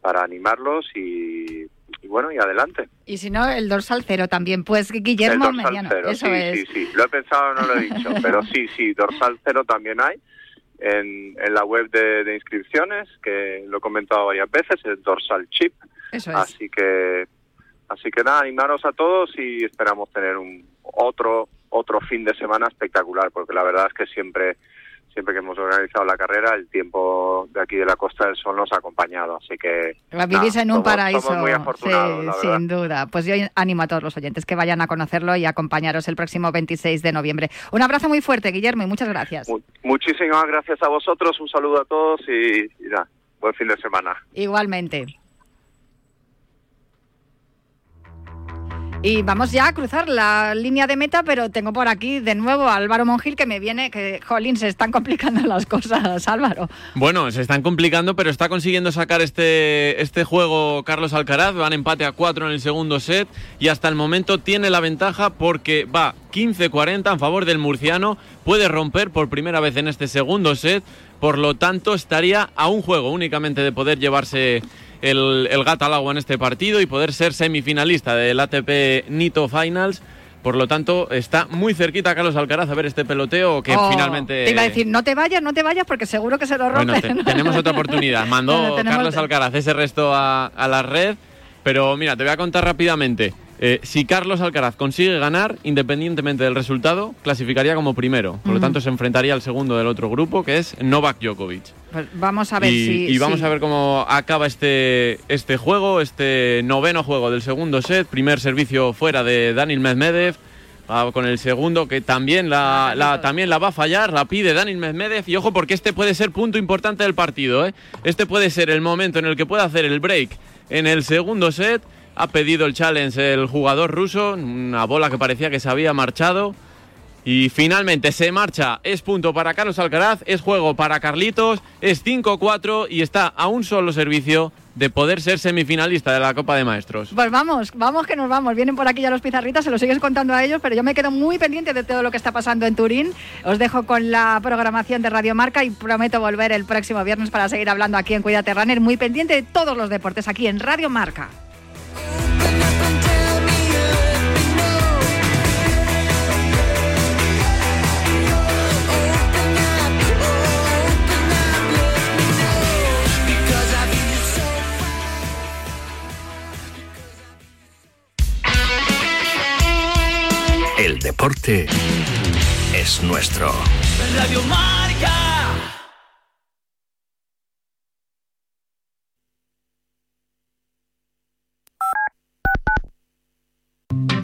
para animarlos y, y bueno, y adelante. Y si no, el dorsal cero también, pues Guillermo el dorsal Mediano. Cero, Eso sí, es. sí, sí, lo he pensado, no lo he dicho, pero sí, sí, dorsal cero también hay en, en la web de, de, inscripciones, que lo he comentado varias veces, es dorsal chip. Eso es. Así que, así que nada, animaros a todos y esperamos tener un otro otro fin de semana espectacular, porque la verdad es que siempre siempre que hemos organizado la carrera, el tiempo de aquí de la Costa del Sol nos ha acompañado. Así que. Vivís nada, en un somos, paraíso. Somos muy afortunados, sí, la sin duda. Pues yo animo a todos los oyentes que vayan a conocerlo y acompañaros el próximo 26 de noviembre. Un abrazo muy fuerte, Guillermo, y muchas gracias. Muchísimas gracias a vosotros, un saludo a todos y, y nada, buen fin de semana. Igualmente. Y vamos ya a cruzar la línea de meta, pero tengo por aquí de nuevo a Álvaro Mongil que me viene, que, jolín, se están complicando las cosas, Álvaro. Bueno, se están complicando, pero está consiguiendo sacar este, este juego Carlos Alcaraz. Van empate a 4 en el segundo set y hasta el momento tiene la ventaja porque va 15-40 en favor del murciano. Puede romper por primera vez en este segundo set, por lo tanto estaría a un juego únicamente de poder llevarse el, el gato al agua en este partido y poder ser semifinalista del ATP Nito Finals. Por lo tanto, está muy cerquita Carlos Alcaraz a ver este peloteo que Oh, finalmente... Te iba a decir, no te vayas, no te vayas, porque seguro que se lo rompe. Bueno, te- tenemos otra oportunidad. Mandó Bueno, Carlos Alcaraz ese resto a, a la red. Pero mira, te voy a contar rápidamente. Eh, si Carlos Alcaraz consigue ganar, independientemente del resultado, clasificaría como primero. Por lo Ujú. tanto, se enfrentaría al segundo del otro grupo, que es Novak Djokovic. Pues vamos a ver y, si. y vamos si- a ver cómo acaba este, este juego, este noveno juego del segundo set. Primer servicio fuera de Daniel Medvedev. Va con el segundo que también la, la- también la va a fallar, la pide Daniel Medvedev. Y ojo, porque este puede ser punto importante del partido. ¿eh? Este puede ser el momento en el que pueda hacer el break en el segundo set. Ha pedido el challenge el jugador ruso, una bola que parecía que se había marchado. Y finalmente se marcha. Es punto para Carlos Alcaraz, es juego para Carlitos, es 5-4 y está a un solo servicio de poder ser semifinalista de la Copa de Maestros. Pues vamos, vamos que nos vamos. Vienen por aquí ya los pizarritas, se lo sigues contando a ellos, pero yo me quedo muy pendiente de todo lo que está pasando en Turín. Os dejo con la programación de Radio Marca y prometo volver el próximo viernes para seguir hablando aquí en Cuídate Runner, muy pendiente de todos los deportes aquí en Radio Marca. El deporte es nuestro. Radio Marca.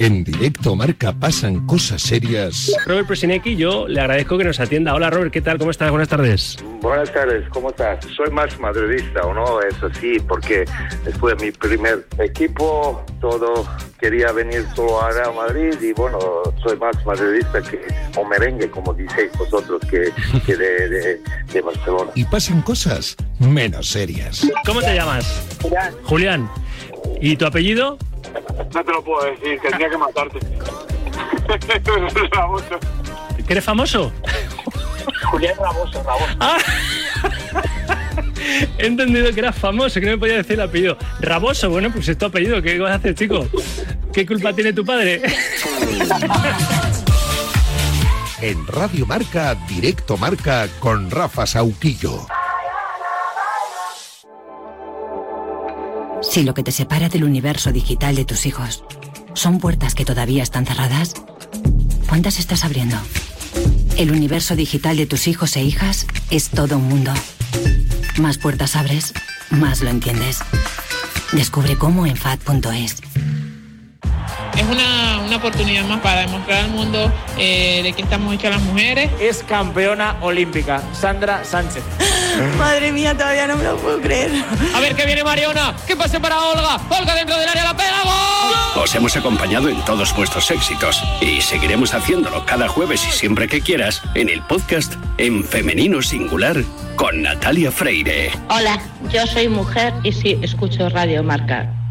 En directo marca pasan cosas serias. Robert Presinecki, yo le agradezco que nos atienda. Hola Robert, ¿qué tal? ¿Cómo estás? Buenas tardes. Buenas tardes, ¿cómo estás? Soy más madridista, ¿o no? Eso sí, porque después de mi primer equipo, todo quería venir solo a Real Madrid y bueno, soy más madridista que, o merengue, como diceis vosotros, que, que de, de- de Barcelona. Y pasan cosas menos serias. ¿Cómo te llamas? Julián. Julián. ¿Y tu apellido? No te lo puedo decir, tendría que matarte. Raboso. ¿Que eres famoso? Julián Raboso, Raboso. Ah. He entendido que eras famoso, que no me podía decir el apellido. Raboso, bueno, pues es tu apellido. ¿Qué vas a hacer, chico? ¿Qué culpa tiene tu padre? En Radio Marca, Directo Marca con Rafa Sauquillo. Si lo que te separa del universo digital de tus hijos son puertas que todavía están cerradas, ¿cuántas estás abriendo? El universo digital de tus hijos e hijas es todo un mundo. Más puertas abres, más lo entiendes. Descubre cómo en FAD.es. Es una, una oportunidad más para demostrar al mundo eh, de que estamos hechas las mujeres. Es campeona olímpica, Sandra Sánchez. Madre mía, todavía no me lo puedo creer. A ver que viene Mariona, que pase para Olga. Olga dentro del área, la pega, ¡gol! Os hemos acompañado en todos vuestros éxitos y seguiremos haciéndolo cada jueves y siempre que quieras en el podcast en femenino singular con Natalia Freire. Hola, yo soy mujer y sí escucho Radio Marca.